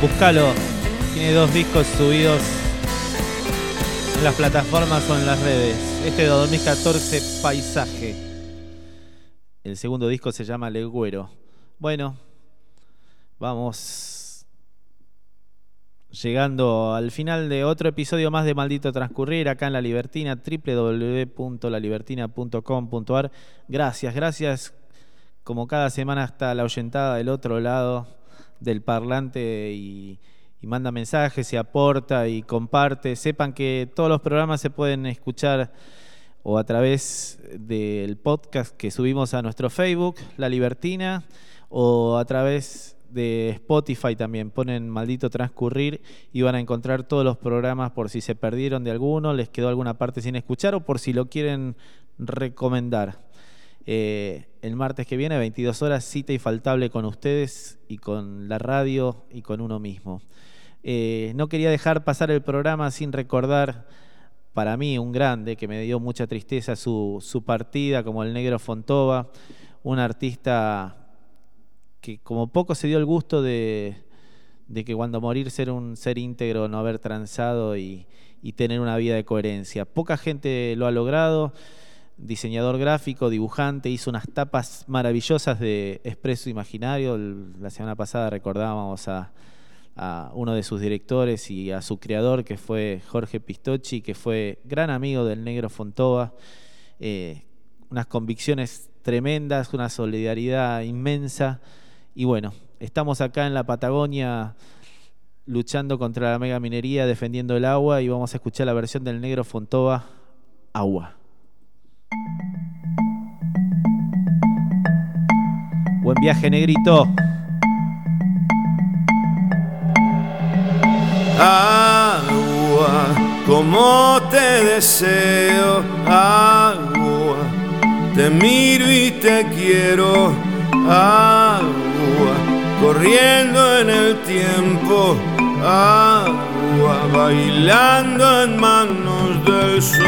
Búscalo. Tiene dos discos subidos en las plataformas o en las redes. Este de 2014, Paisaje. El segundo disco se llama Legüero. Bueno, vamos llegando al final de otro episodio más de Maldito Transcurrir acá en La Libertina, www.lalibertina.com.ar. Gracias, gracias. Como cada semana está la oyentada del otro lado del parlante y, manda mensajes y aporta y comparte. Sepan que todos los programas se pueden escuchar o a través del podcast que subimos a nuestro Facebook, La Libertina, o a través de Spotify también. Ponen maldito transcurrir y van a encontrar todos los programas por si se perdieron de alguno, les quedó alguna parte sin escuchar o por si lo quieren recomendar. Eh, el martes que viene, 22 horas, cita infaltable con ustedes y con la radio y con uno mismo. Eh, no quería dejar pasar el programa sin recordar para mí un grande que me dio mucha tristeza su, su partida, como el negro Fontova, un artista que como poco se dio el gusto de, de que cuando morir ser un ser íntegro, no haber transado y, y tener una vida de coherencia. Poca gente lo ha logrado diseñador gráfico, dibujante, hizo unas tapas maravillosas de Expreso Imaginario. La semana pasada recordábamos a, a uno de sus directores y a su creador, que fue Jorge Pistocchi, que fue gran amigo del negro Fontova. Eh, unas convicciones tremendas, una solidaridad inmensa. Y bueno, estamos acá en la Patagonia luchando contra la mega minería, defendiendo el agua y vamos a escuchar la versión del negro Fontova, Agua. Buen viaje, negrito. Agua, como te deseo, agua, te miro y te quiero, agua, corriendo en el tiempo agua bailando en manos del sol.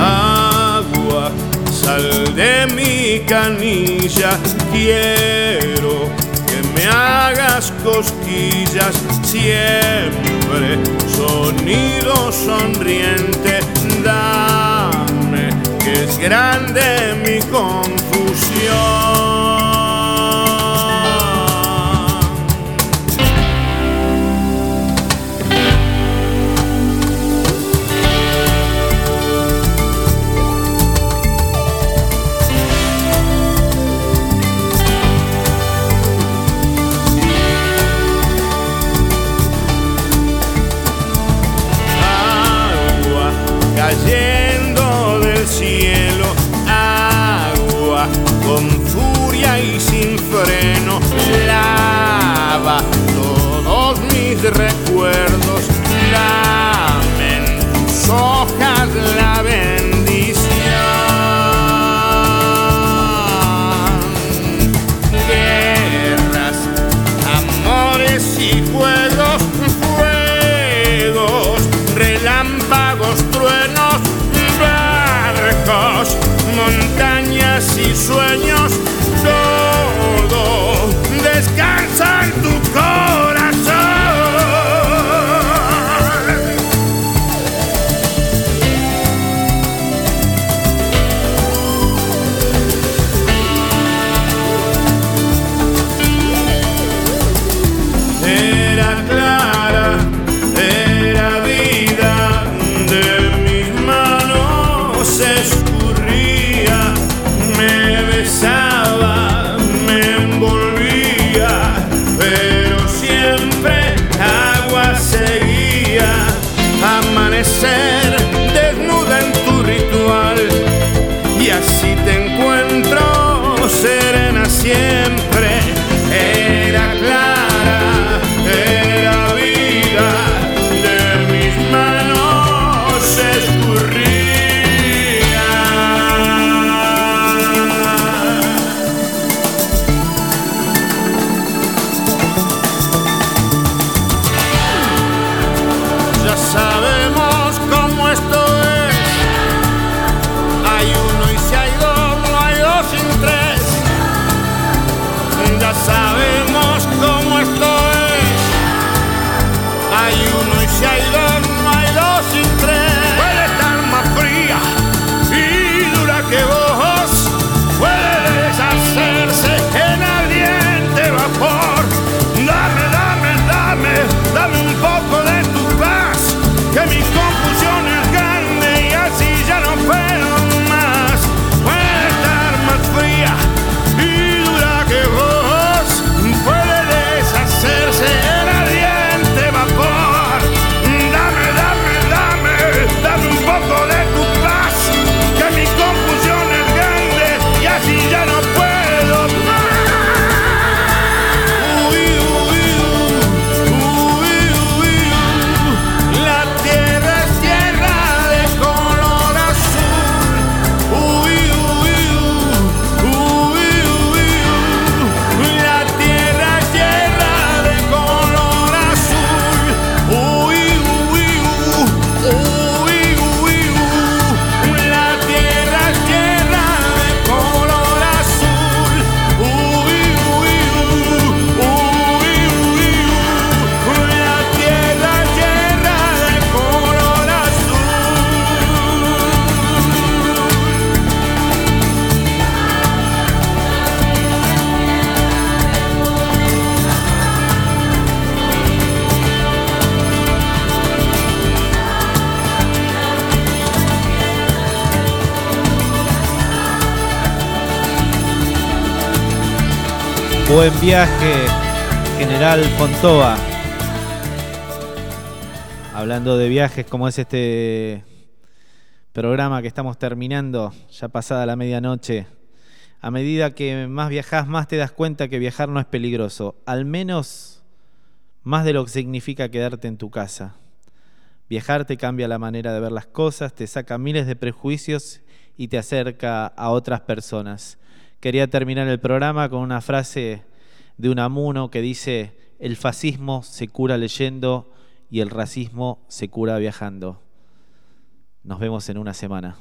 Agua, sal de mi canilla, quiero que me hagas cosquillas siempre, sonido sonriente, dame que es grande mi confusión. cayendo del cielo, agua con furia y sin freno, lava todos mis recuerdos. Lava viaje, General Fontoa. Hablando de viajes, como es este programa que estamos terminando, ya pasada la medianoche. A medida que más viajas, más te das cuenta que viajar no es peligroso, al menos más de lo que significa quedarte en tu casa. Viajar te cambia la manera de ver las cosas, te saca miles de prejuicios y te acerca a otras personas. Quería terminar el programa con una frase de un amuno que dice, el fascismo se cura leyendo y el racismo se cura viajando. Nos vemos en una semana.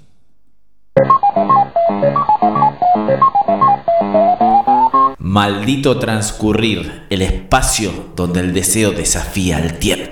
Maldito transcurrir, el espacio donde el deseo desafía el tiempo.